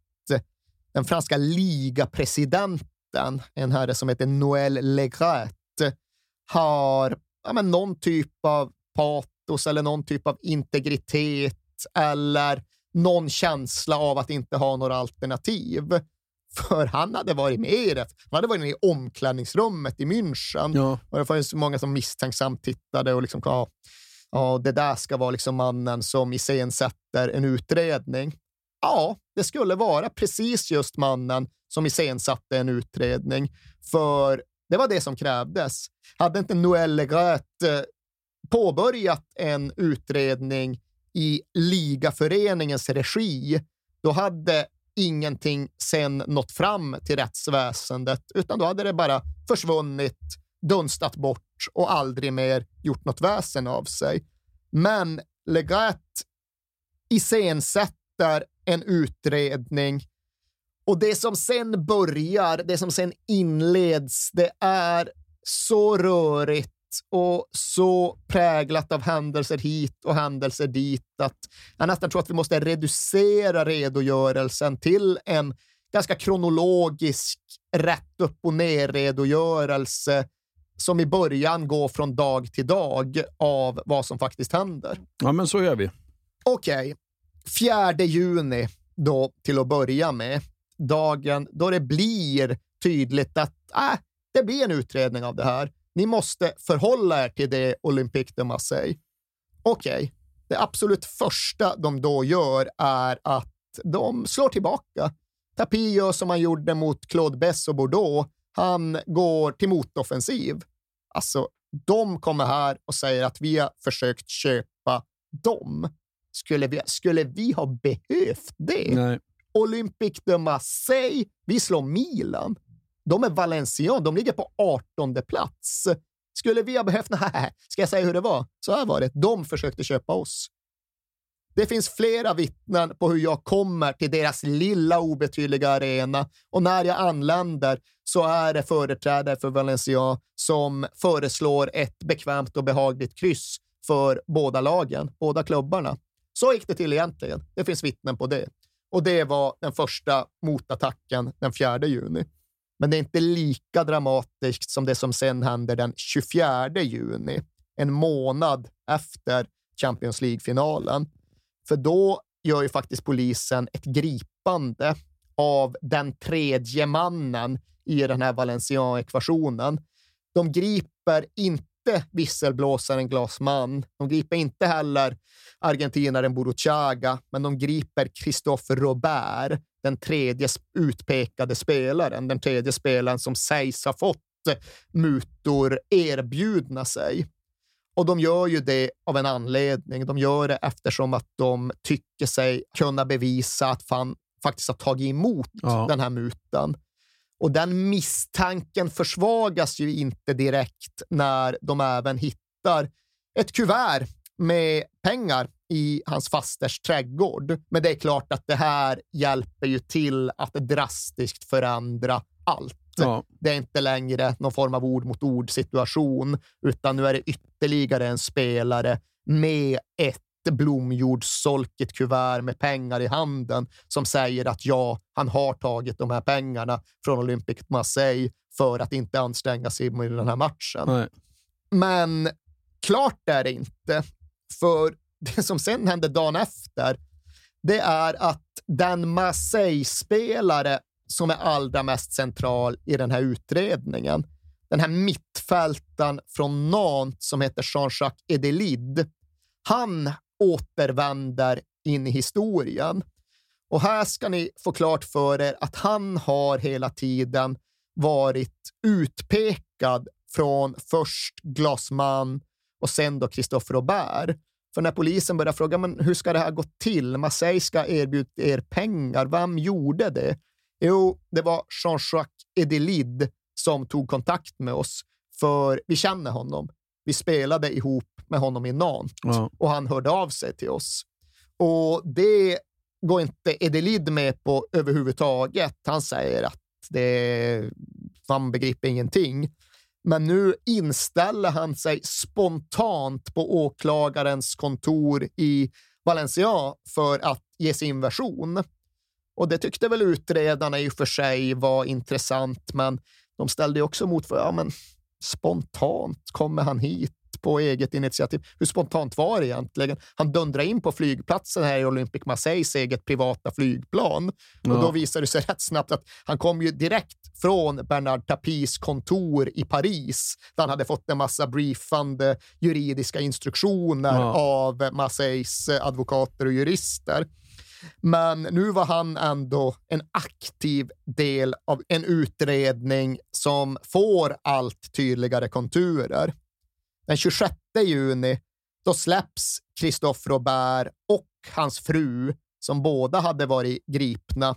den franska ligapresidenten, en herre som heter Noël Legrette, har ja, men någon typ av patos eller någon typ av integritet eller någon känsla av att inte ha några alternativ. [laughs] För han hade varit med i det. Han hade varit inne i omklädningsrummet i München. Ja. Och det fanns många som misstänksamt tittade och liksom, ja, ja, det där ska vara liksom mannen som iscensätter en utredning. Ja, det skulle vara precis just mannen som iscensatte en utredning. För det var det som krävdes. Hade inte Noël Legret eh, påbörjat en utredning i ligaföreningens regi, då hade ingenting sen nått fram till rättsväsendet, utan då hade det bara försvunnit, dunstat bort och aldrig mer gjort något väsen av sig. Men Legat iscensätter en utredning och det som sen börjar, det som sen inleds, det är så rörigt och så präglat av händelser hit och händelser dit att jag nästan tror att vi måste reducera redogörelsen till en ganska kronologisk, rätt upp och ner redogörelse som i början går från dag till dag av vad som faktiskt händer. Ja, men så gör vi. Okej, 4 juni då till att börja med. Dagen då det blir tydligt att äh, det blir en utredning av det här. Ni måste förhålla er till det Olympique de Marseille. Okej, det absolut första de då gör är att de slår tillbaka. Tapie gör som han gjorde mot Claude Bess och Bordeaux. Han går till motoffensiv. Alltså, de kommer här och säger att vi har försökt köpa dem. Skulle vi, skulle vi ha behövt det? Nej. Olympique de Marseille, vi slår Milan. De är Valencian, de ligger på 18 plats. Skulle vi ha behövt... [laughs] Nej, ska jag säga hur det var? Så här var det. De försökte köpa oss. Det finns flera vittnen på hur jag kommer till deras lilla obetydliga arena och när jag anländer så är det företrädare för Valencia som föreslår ett bekvämt och behagligt kryss för båda lagen, båda klubbarna. Så gick det till egentligen. Det finns vittnen på det. Och det var den första motattacken den 4 juni. Men det är inte lika dramatiskt som det som sen händer den 24 juni, en månad efter Champions League-finalen. För då gör ju faktiskt polisen ett gripande av den tredje mannen i den här Valencian-ekvationen. De griper inte visselblåsaren Glasman. De griper inte heller argentinaren Buruchaga, men de griper Christophe Robert, den tredje utpekade spelaren, den tredje spelaren som sägs ha fått mutor erbjudna sig. Och de gör ju det av en anledning. De gör det eftersom att de tycker sig kunna bevisa att fan faktiskt har tagit emot ja. den här mutan. Och den misstanken försvagas ju inte direkt när de även hittar ett kuvert med pengar i hans fasters trädgård. Men det är klart att det här hjälper ju till att drastiskt förändra allt. Ja. Det är inte längre någon form av ord mot ord situation, utan nu är det ytterligare en spelare med ett blomjordssolkigt kuvert med pengar i handen som säger att ja, han har tagit de här pengarna från Olympic Marseille för att inte anstränga sig i den här matchen. Nej. Men klart är det inte, för [laughs] det som sen hände dagen efter, det är att den Marseille-spelare som är allra mest central i den här utredningen, den här mittfältaren från Nantes som heter Jean-Jacques Edelid, han återvänder in i historien. Och här ska ni få klart för er att han har hela tiden varit utpekad från först Glasman och sen då Christopher Robert. För när polisen börjar fråga men hur ska det här gå till, Marseille ska erbjuda er pengar, vem gjorde det? Jo, det var Jean-Jacques Edelid som tog kontakt med oss, för vi känner honom. Vi spelade ihop med honom i Nantes ja. och han hörde av sig till oss. Och det går inte Edelid med på överhuvudtaget. Han säger att det, han begriper ingenting. Men nu inställer han sig spontant på åklagarens kontor i Valencia för att ge sin version. Och det tyckte väl utredarna i och för sig var intressant, men de ställde också mot för ja, men spontant kommer han hit på eget initiativ. Hur spontant var det egentligen? Han dundrade in på flygplatsen här i Olympic Marseilles eget privata flygplan. Ja. Och då visade det sig [laughs] rätt snabbt att han kom ju direkt från Bernard Tapis kontor i Paris, där han hade fått en massa briefande juridiska instruktioner ja. av Marseilles advokater och jurister. Men nu var han ändå en aktiv del av en utredning som får allt tydligare konturer. Den 26 juni då släpps Christophe Robert och hans fru, som båda hade varit gripna,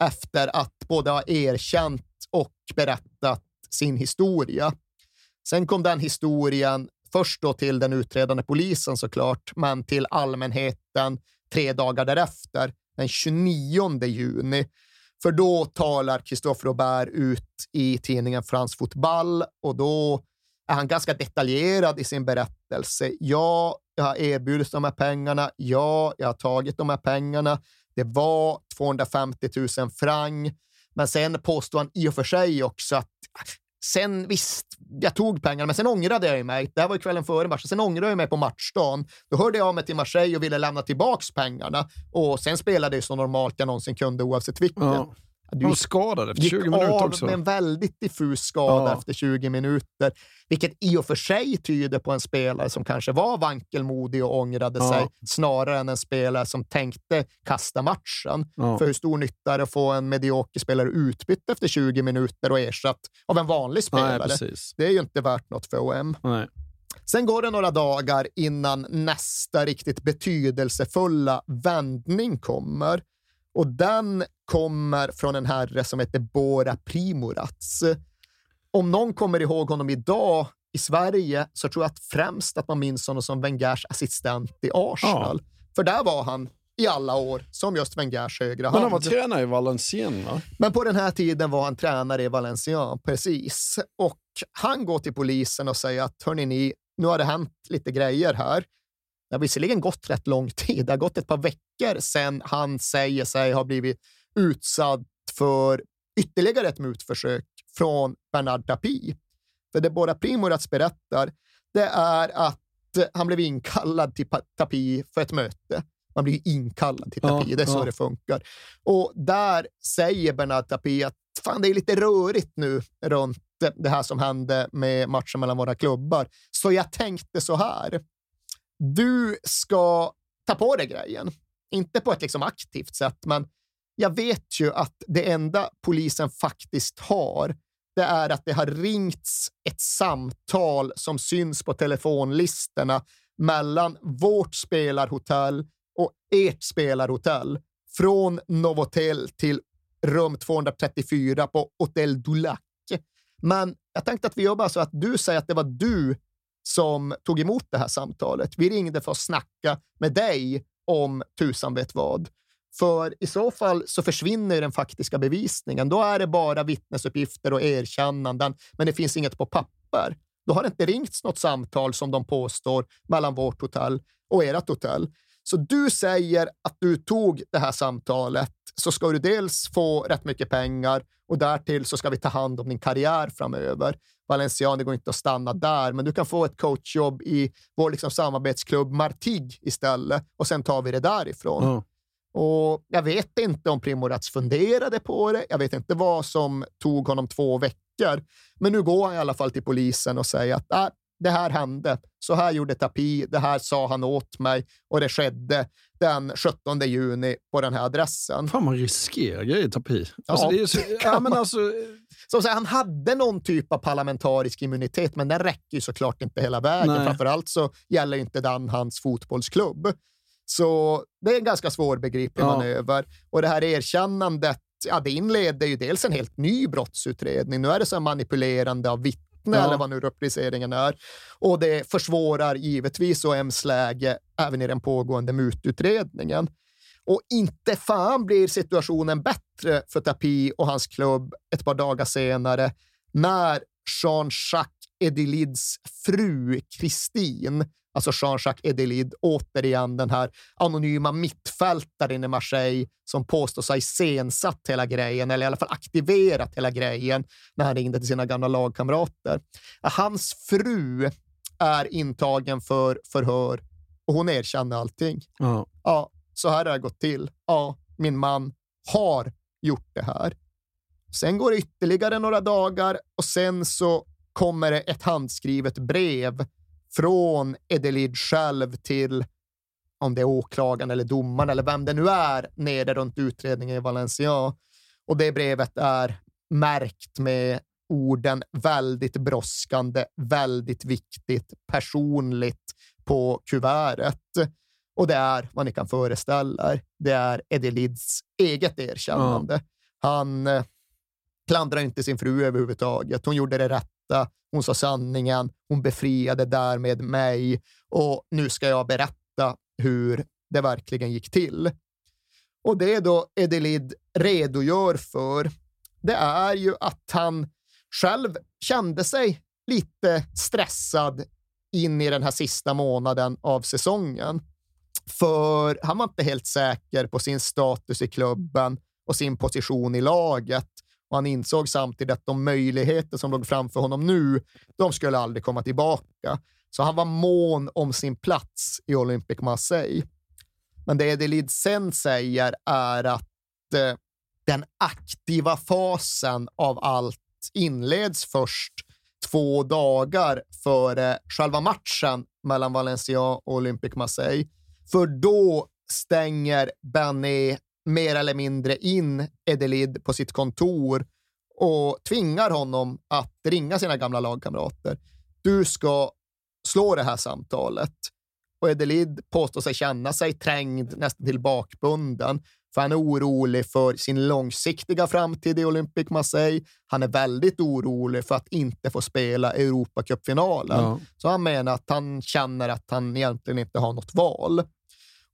efter att både ha erkänt och berättat sin historia. Sen kom den historien först då till den utredande polisen såklart, men till allmänheten tre dagar därefter, den 29 juni. För då talar Christophe Robert ut i tidningen France Football och då är han ganska detaljerad i sin berättelse. Ja, jag har erbjudit de här pengarna. Ja, jag har tagit de här pengarna. Det var 250 000 franc. Men sen påstår han i och för sig också att Sen visst, jag tog pengarna, men sen ångrade jag mig. Det här var ju kvällen före matchen. Sen ångrade jag mig på matchdagen. Då hörde jag av mig till Marseille och ville lämna tillbaka pengarna. Och sen spelade jag så normalt jag någonsin kunde oavsett vilket. Ja. Du var skadad efter 20 minuter också. med en väldigt diffus skada ja. efter 20 minuter, vilket i och för sig tyder på en spelare som kanske var vankelmodig och ångrade ja. sig, snarare än en spelare som tänkte kasta matchen. Ja. För hur stor nytta är det att få en medioker spelare utbytt efter 20 minuter och ersatt av en vanlig spelare? Nej, det är ju inte värt något för OM. Nej. Sen går det några dagar innan nästa riktigt betydelsefulla vändning kommer. Och den kommer från en herre som heter Bora Primorac. Om någon kommer ihåg honom idag i Sverige så tror jag att främst att man minns honom som Wengers assistent i Arsenal. Ja. För där var han i alla år som just Wengers högra hand. Men han var tränare i Valenciennes va? Men på den här tiden var han tränare i Valenciennes, precis. Och han går till polisen och säger att hörni ni, nu har det hänt lite grejer här. Det har visserligen gått rätt lång tid. Det har gått ett par veckor sedan han säger sig ha blivit utsatt för ytterligare ett mutförsök från Bernard Tapie. För det båda Primorac berättar, det är att han blev inkallad till Tapie för ett möte. Man blir inkallad till Tapie, ja, det är så ja. det funkar. Och där säger Bernard Tapie att fan, det är lite rörigt nu runt det här som hände med matchen mellan våra klubbar. Så jag tänkte så här. Du ska ta på dig grejen. Inte på ett liksom aktivt sätt, men jag vet ju att det enda polisen faktiskt har, det är att det har ringts ett samtal som syns på telefonlistorna mellan vårt spelarhotell och ert spelarhotell från Novotel till rum 234 på Hotel Dulac. Men jag tänkte att vi gör bara så att du säger att det var du som tog emot det här samtalet. Vi ringde för att snacka med dig om tusan vet vad. För i så fall så försvinner den faktiska bevisningen. Då är det bara vittnesuppgifter och erkännanden, men det finns inget på papper. Då har det inte ringts något samtal som de påstår mellan vårt hotell och ert hotell. Så du säger att du tog det här samtalet så ska du dels få rätt mycket pengar och därtill så ska vi ta hand om din karriär framöver. Valencian, det går inte att stanna där, men du kan få ett coachjobb i vår liksom samarbetsklubb Martig istället och sen tar vi det därifrån. Mm. Och jag vet inte om Primorac funderade på det. Jag vet inte vad som tog honom två veckor. Men nu går han i alla fall till polisen och säger att äh, det här hände. Så här gjorde Tapi. Det här sa han åt mig och det skedde den 17 juni på den här adressen. Fan, man riskerar grejer, Tapi. Alltså, ja, så, [laughs] ja, men alltså... Så säga, han hade någon typ av parlamentarisk immunitet, men den räcker ju såklart inte hela vägen. Framförallt så gäller inte den hans fotbollsklubb. Så det är en ganska svårbegriplig ja. manöver. Och det här erkännandet, ja, det inleder ju dels en helt ny brottsutredning. Nu är det så manipulerande av vittne ja. eller vad nu rubriceringen är. Och det försvårar givetvis OMs läge även i den pågående mututredningen. Och inte fan blir situationen bättre för Tapi och hans klubb ett par dagar senare när Jean-Jacques Edilids fru Kristin alltså Jean-Jacques Edelid, återigen den här anonyma mittfältaren i Marseille som påstås ha iscensatt hela grejen, eller i alla fall aktiverat hela grejen när han ringde till sina gamla lagkamrater. Hans fru är intagen för förhör och hon erkänner allting. Ja. ja, så här har det gått till. Ja, min man har gjort det här. Sen går det ytterligare några dagar och sen så kommer det ett handskrivet brev från Edelid själv till om det är åklagaren eller domaren eller vem det nu är nere runt utredningen i Valencia. Och det brevet är märkt med orden väldigt brådskande, väldigt viktigt, personligt på kuvertet. Och det är vad ni kan föreställa er. Det är Edelids eget erkännande. Mm. Han eh, klandrar inte sin fru överhuvudtaget. Hon gjorde det rätt berätta. Hon sa sanningen. Hon befriade därmed mig och nu ska jag berätta hur det verkligen gick till. Och det då Edelid redogör för, det är ju att han själv kände sig lite stressad in i den här sista månaden av säsongen. För han var inte helt säker på sin status i klubben och sin position i laget. Och han insåg samtidigt att de möjligheter som låg framför honom nu, de skulle aldrig komma tillbaka. Så han var mån om sin plats i Olympic Marseille. Men det Edelid sen säger är att eh, den aktiva fasen av allt inleds först två dagar före själva matchen mellan Valencia och Olympic Marseille. För då stänger Benny mer eller mindre in Edelid på sitt kontor och tvingar honom att ringa sina gamla lagkamrater. Du ska slå det här samtalet. Och Edelid påstår sig känna sig trängd, nästan till bakbunden, för han är orolig för sin långsiktiga framtid i Olympic Marseille. Han är väldigt orolig för att inte få spela Europacupfinalen. Ja. Så han menar att han känner att han egentligen inte har något val.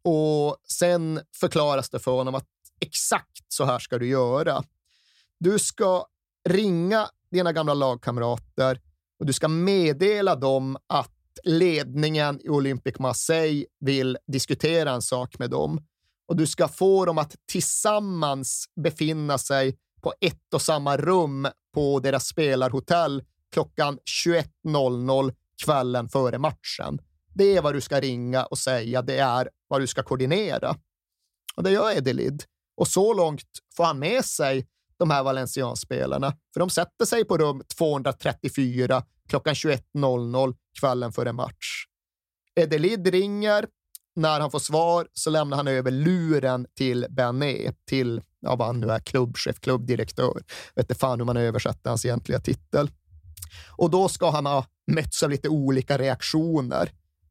Och sen förklaras det för honom att exakt så här ska du göra. Du ska ringa dina gamla lagkamrater och du ska meddela dem att ledningen i Olympic Marseille vill diskutera en sak med dem. Och du ska få dem att tillsammans befinna sig på ett och samma rum på deras spelarhotell klockan 21.00 kvällen före matchen. Det är vad du ska ringa och säga. Det är vad du ska koordinera. Och det gör Edelid. Och så långt får han med sig de här Valencianspelarna, för de sätter sig på rum 234 klockan 21.00 kvällen före match. Edelid ringer. När han får svar så lämnar han över luren till Benet, till ja, vad han nu är, klubbchef, klubbdirektör. Vet inte fan hur man översätter hans egentliga titel. Och då ska han ha mötts av lite olika reaktioner.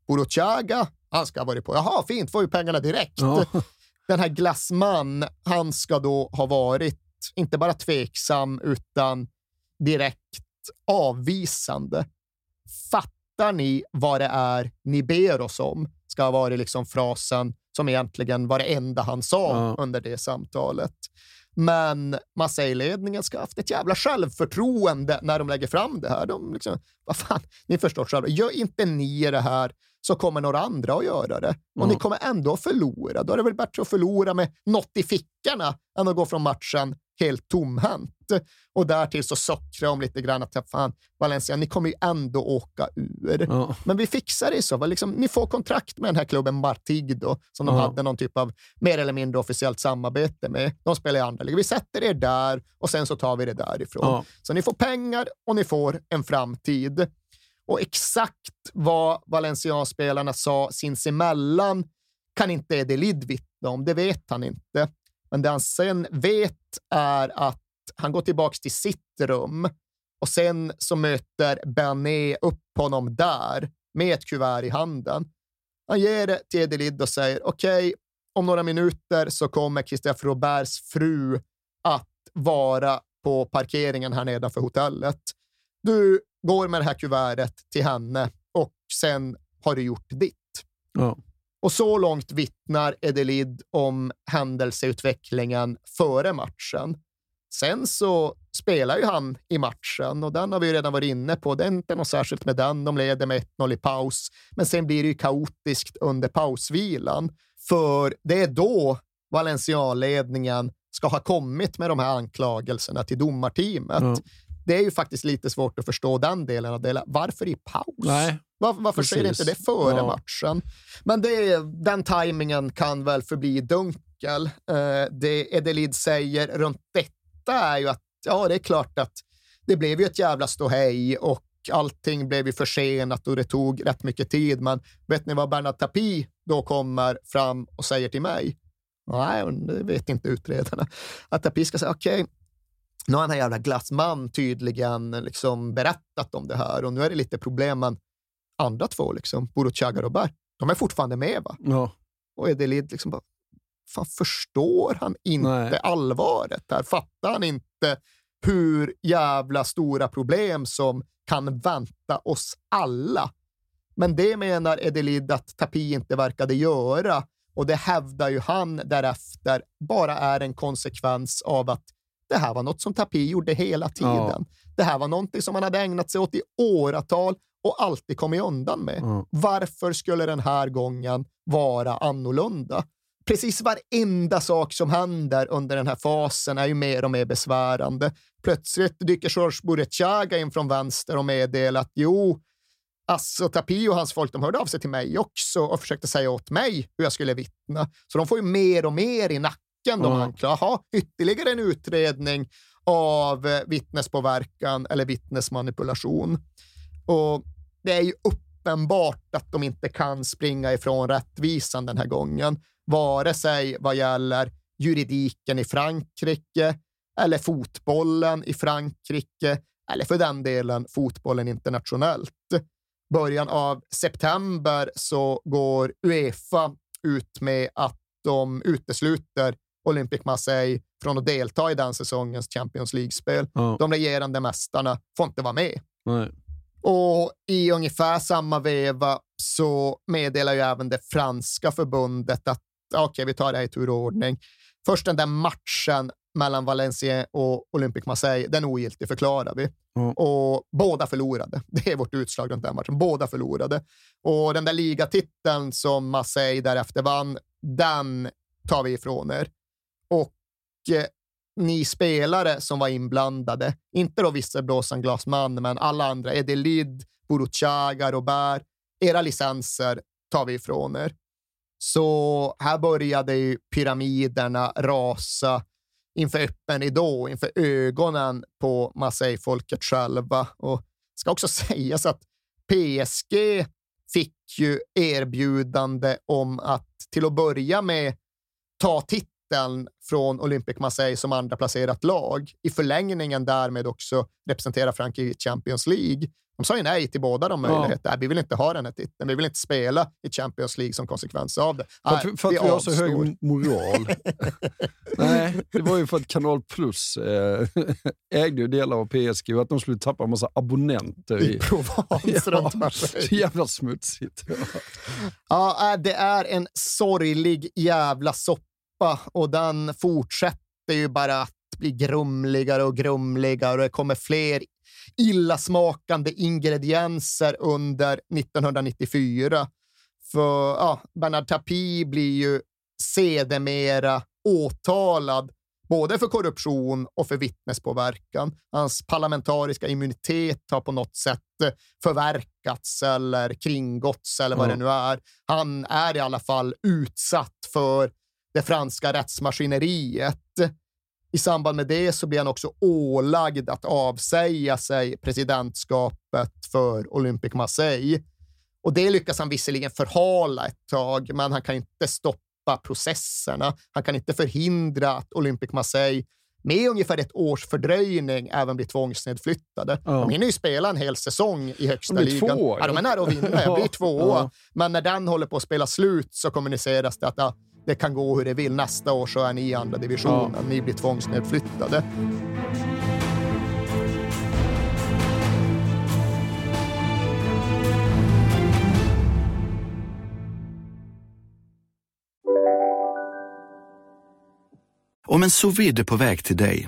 Boruchaga, han ska ha varit på, jaha, fint, får ju pengarna direkt. Ja. Den här Glassman, han ska då ha varit inte bara tveksam, utan direkt avvisande. Fattar ni vad det är ni ber oss om? Ska ha varit liksom frasen som egentligen var det enda han sa ja. under det samtalet. Men Marseille-ledningen ska ha haft ett jävla självförtroende när de lägger fram det här. De liksom, vad fan, ni förstår själva. Gör inte ni det här så kommer några andra att göra det. Och mm. ni kommer ändå att förlora. Då är det väl bättre att förlora med något i fickorna än att gå från matchen helt tomhänt. Och därtill så sockrar de lite grann att fan, Valencia, ni kommer ju ändå åka ur. Ja. Men vi fixar det så. Liksom, ni får kontrakt med den här klubben Martigdo, som de ja. hade någon typ av mer eller mindre officiellt samarbete med. De spelar i andra ligor. Vi sätter er där och sen så tar vi det därifrån. Ja. Så ni får pengar och ni får en framtid. Och exakt vad Valencia-spelarna sa sinsemellan kan inte Edelid vittna om. Det vet han inte. Men det han sen vet är att han går tillbaka till sitt rum och sen så möter Bernet upp honom där med ett kuvert i handen. Han ger det till Edelid och säger okej, okay, om några minuter så kommer Christophe Roberts fru att vara på parkeringen här nedanför hotellet. Du går med det här kuvertet till henne och sen har du gjort ditt. Ja. Och så långt vittnar Edelid om händelseutvecklingen före matchen. Sen så spelar ju han i matchen och den har vi ju redan varit inne på. Det är inte något särskilt med den. De leder med 1-0 i paus, men sen blir det ju kaotiskt under pausvilan. För det är då Valencialedningen ska ha kommit med de här anklagelserna till domarteamet. Mm. Det är ju faktiskt lite svårt att förstå den delen av det. Varför i paus? Nej, var, varför Precis. sker inte det före ja. matchen? Men det, den tajmingen kan väl förbli dunkel. Eh, det Edelid säger runt detta är ju att ja, det är klart att det blev ju ett jävla ståhej och allting blev ju försenat och det tog rätt mycket tid. Men vet ni vad Bernard Tapie då kommer fram och säger till mig? Nej, det vet inte utredarna. Att Tapie ska säga okej, okay, nu har den här jävla Glassman tydligen liksom berättat om det här och nu är det lite problem, men andra två, liksom, Boruchaga och Berg, de är fortfarande med. va? Ja. Och Edelid liksom bara, fan förstår han inte Nej. allvaret här? Fattar han inte hur jävla stora problem som kan vänta oss alla? Men det menar Edelid att Tapi inte verkade göra och det hävdar ju han därefter bara är en konsekvens av att det här var något som Tapi gjorde hela tiden. Ja. Det här var någonting som han hade ägnat sig åt i åratal och alltid kommit undan med. Mm. Varför skulle den här gången vara annorlunda? Precis varenda sak som händer under den här fasen är ju mer och mer besvärande. Plötsligt dyker George Burechaga in från vänster och meddelar att jo, Alltså Tapio och hans folk de hörde av sig till mig också och försökte säga åt mig hur jag skulle vittna. Så de får ju mer och mer i nacken. De mm. jaha, ytterligare en utredning av vittnespåverkan eller vittnesmanipulation. Och det är ju uppenbart att de inte kan springa ifrån rättvisan den här gången, vare sig vad gäller juridiken i Frankrike eller fotbollen i Frankrike eller för den delen fotbollen internationellt. Början av september så går Uefa ut med att de utesluter Olympique Marseille från att delta i den säsongens Champions League-spel. Ja. De regerande mästarna får inte vara med. Nej. Och i ungefär samma veva så meddelar ju även det franska förbundet att okej, okay, vi tar det här i tur och ordning. Först den där matchen mellan Valencia och Olympique Marseille, den ogiltig förklarar vi. Mm. Och båda förlorade. [laughs] Det är vårt utslag runt den matchen. Båda förlorade. Och den där ligatiteln som Marseille därefter vann, den tar vi ifrån er. Och eh, ni spelare som var inblandade, inte då visselblåsaren Glasman, men alla andra, Edelid, Boruchaga, Robert, era licenser tar vi ifrån er. Så här började ju pyramiderna rasa inför öppen ridå, inför ögonen på Marseille-folket själva. Och det ska också [laughs] sägas att PSG fick ju erbjudande om att till att börja med ta titeln titeln från Olympic Marseille som andra placerat lag. I förlängningen därmed också representera Frankrike i Champions League. De sa ju nej till båda de möjligheterna. Ja. Vi vill inte ha den här titeln. Vi vill inte spela i Champions League som konsekvens av det. För att, för att vi, vi har så hög moral. [laughs] nej, det var ju för att Kanal Plus äh, ägde ju delar av PSG och att de skulle tappa en massa abonnenter. I, i Provence [laughs] ja, Så jävla smutsigt. Ja. ja, äh, det är en sorglig jävla soppa och den fortsätter ju bara att bli grumligare och grumligare och det kommer fler illasmakande ingredienser under 1994. För ja, Bernard Tapie blir ju sedermera åtalad både för korruption och för vittnespåverkan. Hans parlamentariska immunitet har på något sätt förverkats eller kringgåtts eller vad mm. det nu är. Han är i alla fall utsatt för det franska rättsmaskineriet. I samband med det så blir han också ålagd att avsäga sig presidentskapet för Olympique Marseille. Och det lyckas han visserligen förhala ett tag, men han kan inte stoppa processerna. Han kan inte förhindra att Olympique Marseille med ungefär ett års fördröjning även blir tvångsnedflyttade. Ja. De hinner ju spela en hel säsong i högsta de ligan. Två, ja, de är nära att vinna. Det blir två. Ja. Men när den håller på att spela slut så kommuniceras det att ja, det kan gå hur det vill. Nästa år så är ni i andra divisionen. Ja. Ni blir tvångsnedflyttade. Om en sous är på väg till dig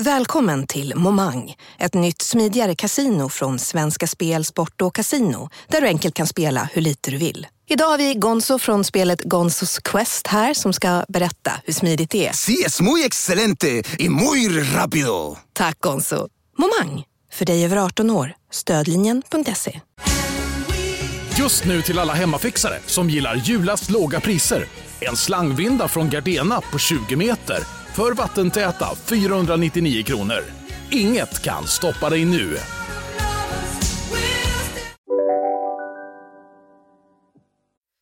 Välkommen till Momang, ett nytt smidigare kasino från Svenska Spel, Sport och Casino där du enkelt kan spela hur lite du vill. Idag har vi Gonzo från spelet Gonzos Quest här som ska berätta hur smidigt det är. Sí, es muy excelente y muy rápido! Tack Gonzo. Momang, för dig över 18 år. Stödlinjen.se. Just nu till alla hemmafixare som gillar julast låga priser. En slangvinda från Gardena på 20 meter för vattentäta 499 kronor. Inget kan stoppa dig nu.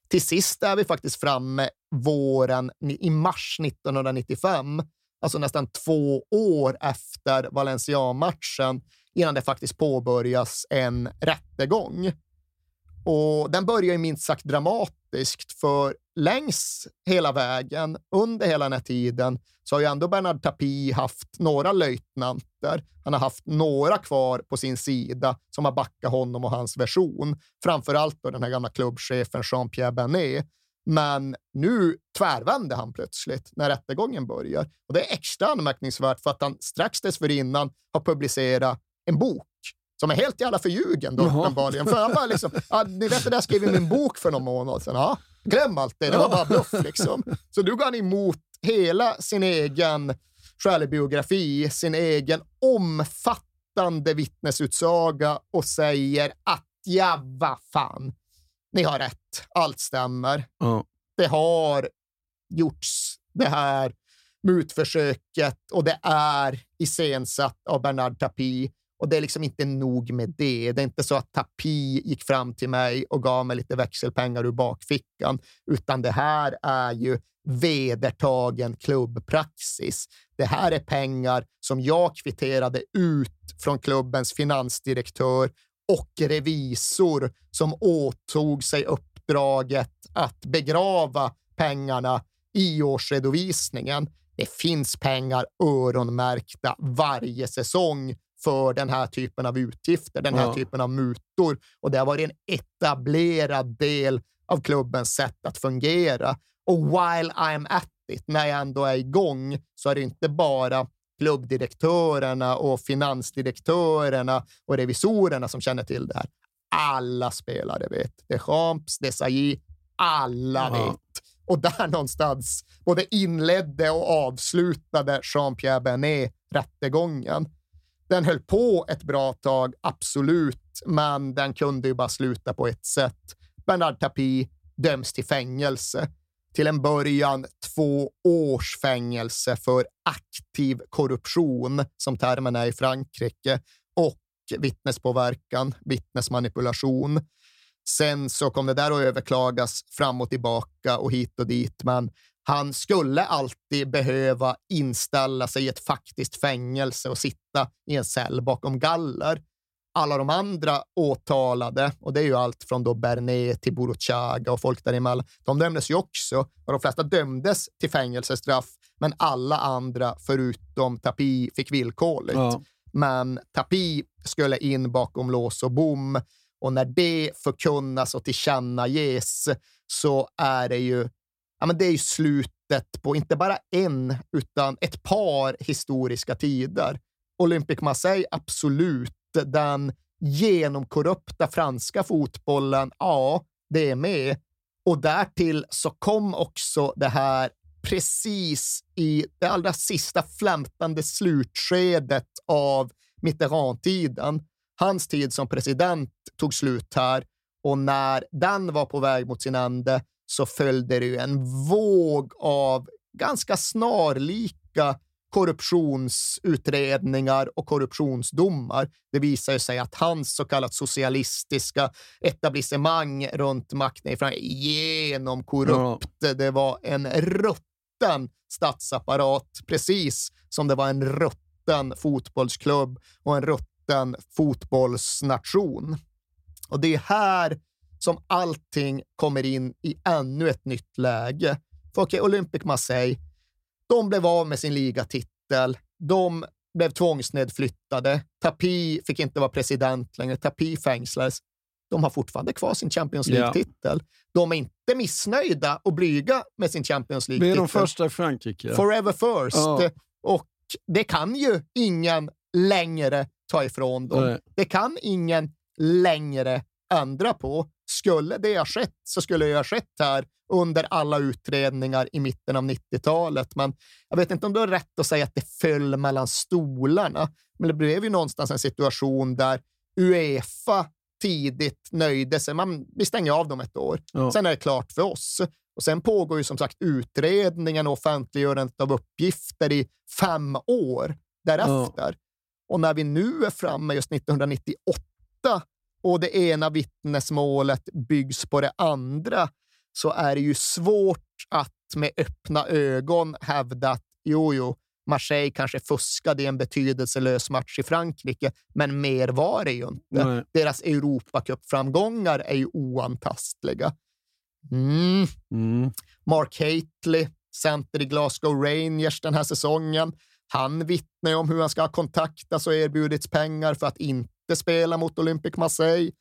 Till sist är vi faktiskt framme våren i mars 1995, alltså nästan två år efter Valencia-matchen, innan det faktiskt påbörjas en rättegång. Och den börjar ju minst sagt dramatiskt, för längs hela vägen, under hela den här tiden, så har ju ändå Bernard Tapie haft några löjtnanter. Han har haft några kvar på sin sida som har backat honom och hans version. Framför allt den här gamla klubbchefen Jean-Pierre Bernet. Men nu tvärvände han plötsligt när rättegången börjar. Och det är extra anmärkningsvärt för att han strax dessförinnan har publicerat en bok som är helt jävla förljugen då, uppenbarligen. För han bara liksom, ja, ni vet det där skrev i min bok för någon månad sedan. Ja, glöm allt det, det var bara bluff liksom. Så nu går han emot hela sin egen självbiografi, sin egen omfattande vittnesutsaga och säger att ja, vad fan, ni har rätt, allt stämmer. Ja. Det har gjorts det här mutförsöket och det är iscensatt av Bernard Tapie och det är liksom inte nog med det. Det är inte så att Tapi gick fram till mig och gav mig lite växelpengar ur bakfickan, utan det här är ju vedertagen klubbpraxis. Det här är pengar som jag kvitterade ut från klubbens finansdirektör och revisor som åtog sig uppdraget att begrava pengarna i årsredovisningen. Det finns pengar öronmärkta varje säsong för den här typen av utgifter, den här ja. typen av mutor. Och det har varit en etablerad del av klubbens sätt att fungera. Och while I'm at it, när jag ändå är igång, så är det inte bara klubbdirektörerna och finansdirektörerna och revisorerna som känner till det här. Alla spelare vet. Det är Champs, det är Sailly, alla ja. vet. Och där någonstans både inledde och avslutade Jean-Pierre Bernet rättegången. Den höll på ett bra tag, absolut, men den kunde ju bara sluta på ett sätt. Bernard Tapie döms till fängelse. Till en början två års fängelse för aktiv korruption, som termen är i Frankrike, och vittnespåverkan, vittnesmanipulation. Sen så kom det där att överklagas fram och tillbaka och hit och dit, men han skulle alltid behöva inställa sig i ett faktiskt fängelse och sitta i en cell bakom galler. Alla de andra åtalade, och det är ju allt från då Bernet till Buruchaga och folk däremellan, de dömdes ju också och de flesta dömdes till fängelsestraff, men alla andra förutom Tapi fick villkorligt. Ja. Men Tapi skulle in bakom lås och bom och när det förkunnas och tillkännages så är det ju, ja, men det är ju slutet på inte bara en, utan ett par historiska tider. Olympic Marseille, absolut. Den genomkorrupta franska fotbollen, ja, det är med. Och därtill så kom också det här precis i det allra sista flämtande slutskedet av Mitterrand-tiden. Hans tid som president tog slut här och när den var på väg mot sin ände så följde det en våg av ganska snarlika korruptionsutredningar och korruptionsdomar. Det visar sig att hans så kallat socialistiska etablissemang runt makten är genomkorrupt. Ja. Det var en rutten statsapparat, precis som det var en rutten fotbollsklubb och en rutten fotbollsnation. Och det är här som allting kommer in i ännu ett nytt läge. För okej, okay, Olympic Marseille, de blev av med sin ligatitel. De blev tvångsnedflyttade. Tapi fick inte vara president längre. Tapi fängslades. De har fortfarande kvar sin Champions League-titel. De är inte missnöjda och blyga med sin Champions League-titel. Det är de första i Frankrike. Forever first. Ja. Och det kan ju ingen längre ta ifrån dem. Nej. Det kan ingen längre ändra på. Skulle det ha skett så skulle det ha skett här under alla utredningar i mitten av 90-talet. Men jag vet inte om du har rätt att säga att det föll mellan stolarna. Men det blev ju någonstans en situation där Uefa tidigt nöjde sig. Man, vi stänger av dem ett år. Ja. Sen är det klart för oss. Och sen pågår ju som sagt utredningen och offentliggörandet av uppgifter i fem år därefter. Ja. Och när vi nu är framme just 1998 och det ena vittnesmålet byggs på det andra så är det ju svårt att med öppna ögon hävda att jo, jo, Marseille kanske fuskade i en betydelselös match i Frankrike, men mer var det ju inte. Nej. Deras Europacup-framgångar är ju oantastliga. Mm. Mm. Mark Haitley, center i Glasgow Rangers den här säsongen. Han vittnar om hur han ska ha kontaktats och erbjudits pengar för att inte spela mot Olympic Marseille.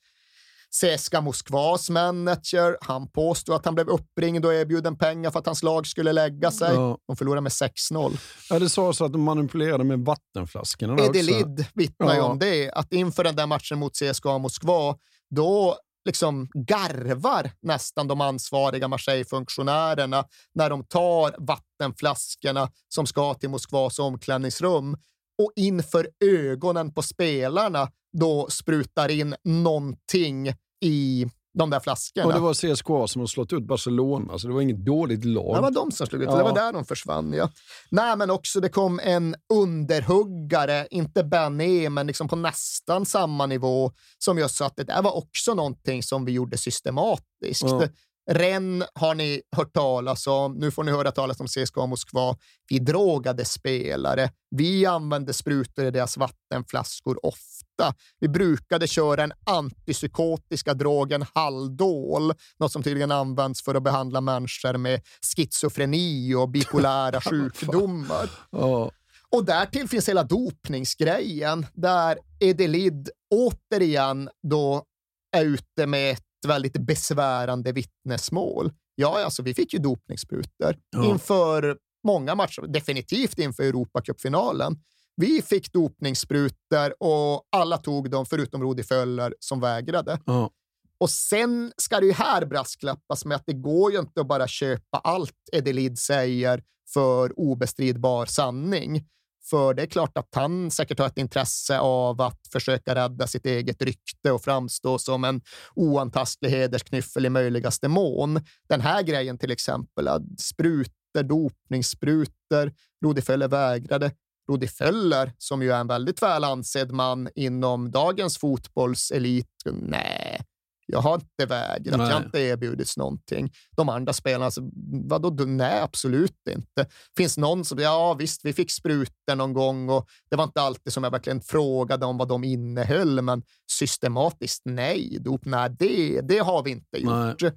CSKA Moskvas manager, han påstod att han blev uppringd och erbjuden pengar för att hans lag skulle lägga sig. Ja. De förlorade med 6-0. Ja, det sades att de manipulerade med vattenflaskorna. Edelid vittnar ju ja. om det, att inför den där matchen mot CSKA Moskva, då liksom garvar nästan de ansvariga Marseille-funktionärerna när de tar vattenflaskorna som ska till Moskvas omklädningsrum och inför ögonen på spelarna då sprutar in någonting i de där flaskorna. Och det var CSKA som har slått ut Barcelona, så det var inget dåligt lag. Det var de som slog ut. Ja. Det var där de försvann. Ja. Nej, men också det kom en underhuggare, inte Benet, men liksom på nästan samma nivå, som just sa att det där var också någonting som vi gjorde systematiskt. Ja. Ren har ni hört talas om. Nu får ni höra talas om CSKA Moskva. Vi drogade spelare. Vi använde sprutor i deras vattenflaskor ofta. Vi brukade köra den antipsykotiska drogen Haldol, något som tydligen används för att behandla människor med schizofreni och bipolära [laughs] sjukdomar. oh. Och därtill finns hela dopningsgrejen där Edelid återigen då är ute med väldigt besvärande vittnesmål. Ja, alltså vi fick ju dopningssprutor ja. inför många matcher, definitivt inför Europacupfinalen. Vi fick dopningssprutor och alla tog dem förutom Rudi Föller som vägrade. Ja. Och sen ska det ju här brasklappas med att det går ju inte att bara köpa allt Edelid säger för obestridbar sanning. För det är klart att han säkert har ett intresse av att försöka rädda sitt eget rykte och framstå som en oantastlig hedersknyffel i möjligaste mån. Den här grejen till exempel, sprutor, dopningssprutor, Rudi Föller vägrade. Rudi Föller, som ju är en väldigt väl ansedd man inom dagens fotbollselit, nej, jag har inte vägrat, jag har inte erbjudits någonting. De andra spelarna, alltså, vadå? Nej, absolut inte. Finns någon som, ja visst, vi fick sprutor någon gång och det var inte alltid som jag verkligen frågade om vad de innehöll, men systematiskt nej. Dop, nej, det, det har vi inte gjort. Nej.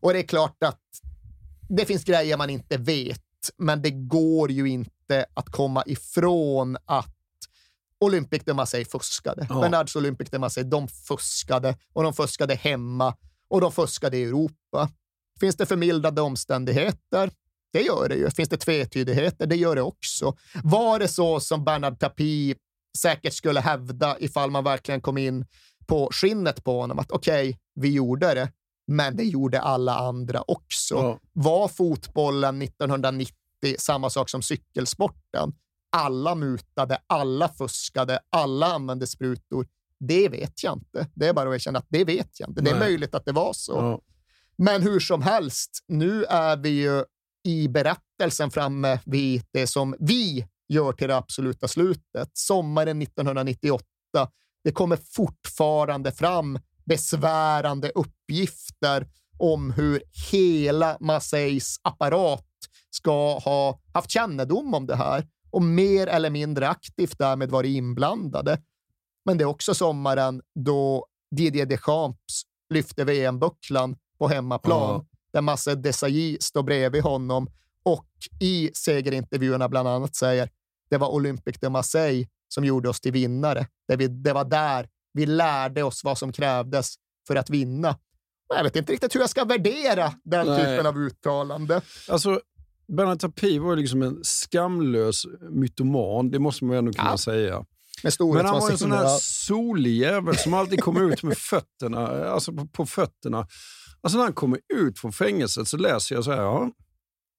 Och det är klart att det finns grejer man inte vet, men det går ju inte att komma ifrån att Olympic de Marseille fuskade. Ja. Bernards Olympic de Marseille, de fuskade och de fuskade hemma och de fuskade i Europa. Finns det förmildrande omständigheter? Det gör det ju. Finns det tvetydigheter? Det gör det också. Var det så som Bernard Tapie säkert skulle hävda ifall man verkligen kom in på skinnet på honom att okej, okay, vi gjorde det, men det gjorde alla andra också. Ja. Var fotbollen 1990 samma sak som cykelsporten? Alla mutade, alla fuskade, alla använde sprutor. Det vet jag inte. Det är bara att erkänna att det vet jag inte. Det är möjligt att det var så. Ja. Men hur som helst, nu är vi ju i berättelsen framme vid det som vi gör till det absoluta slutet. Sommaren 1998. Det kommer fortfarande fram besvärande uppgifter om hur hela Marseilles apparat ska ha haft kännedom om det här och mer eller mindre aktivt därmed varit inblandade. Men det är också sommaren då Didier Deschamps lyfte VM-bucklan på hemmaplan, ja. där Masse Desailly står bredvid honom och i segerintervjuerna bland annat säger det var Olympique de Marseille som gjorde oss till vinnare. Det, vi, det var där vi lärde oss vad som krävdes för att vinna. Jag vet inte riktigt hur jag ska värdera den Nej. typen av uttalande. Alltså, Bernard Tapie var liksom en skamlös mytoman, det måste man ändå kunna ja. säga. Men han var en sån här solig jävel som alltid kom ut med fötterna, alltså på, på, fötterna. Alltså när han kommer ut från fängelset så läser jag så här, ja.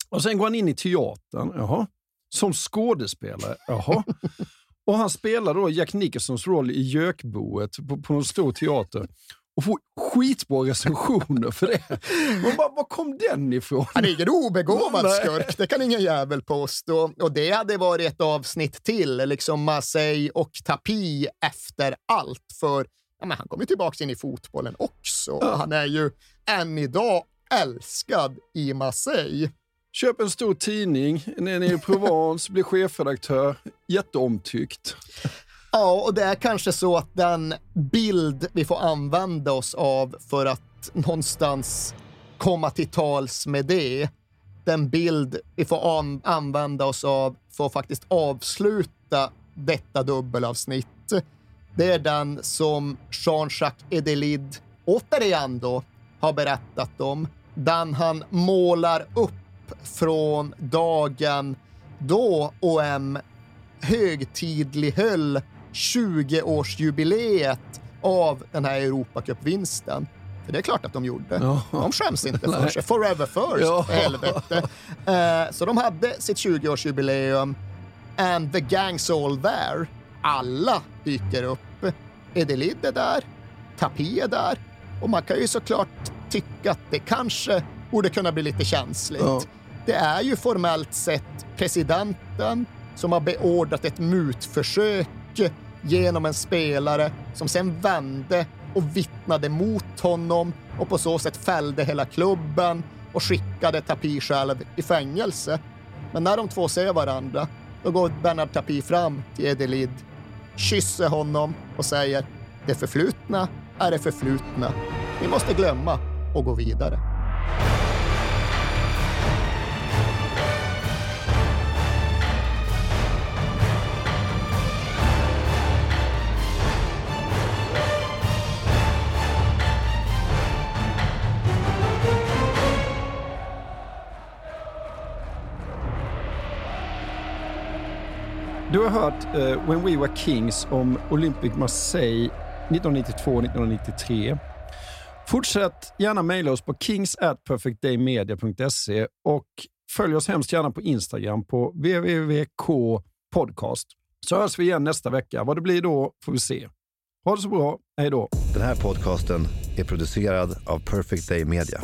Och sen går han in i teatern, jaha. Som skådespelare, jaha. [laughs] Och han spelar då Jack Nicholsons roll i Gökboet på, på en stor teater och få skitbra recensioner för det. Men bara, var kom den ifrån? Han är ingen obegåvad skurk, det kan ingen jävel påstå. Och det hade varit ett avsnitt till, liksom Marseille och Tapi efter allt. För ja, men han kommer tillbaka in i fotbollen också. Ja. Han är ju än idag älskad i Marseille. Köp en stor tidning, nere i Provence, bli chefredaktör. Jätteomtyckt. Ja, och det är kanske så att den bild vi får använda oss av för att någonstans komma till tals med det, den bild vi får an använda oss av för att faktiskt avsluta detta dubbelavsnitt, det är den som Jean-Jacques Edelid återigen då har berättat om. Den han målar upp från dagen då OM högtidlighöll 20-årsjubileet av den här Europacupvinsten. För det är klart att de gjorde. Ja. De skäms inte för sig. Forever first, ja. helvete. Uh, så de hade sitt 20-årsjubileum and the gang's all there. Alla dyker upp. Edelid är där, Tapi är där och man kan ju såklart tycka att det kanske borde kunna bli lite känsligt. Ja. Det är ju formellt sett presidenten som har beordrat ett mutförsök genom en spelare som sen vände och vittnade mot honom och på så sätt fällde hela klubben och skickade Tapi själv i fängelse. Men när de två ser varandra, då går Bernard Tapi fram till Edelid, kysser honom och säger det förflutna är det förflutna. Vi måste glömma och gå vidare. Du har hört uh, When We Were Kings om Olympic Marseille 1992-1993. Fortsätt gärna mejla oss på kings at perfectdaymedia.se och följ oss hemskt gärna på Instagram på www.kpodcast. Så hörs vi igen nästa vecka. Vad det blir då får vi se. Ha det så bra. Hej då. Den här podcasten är producerad av Perfect Day Media.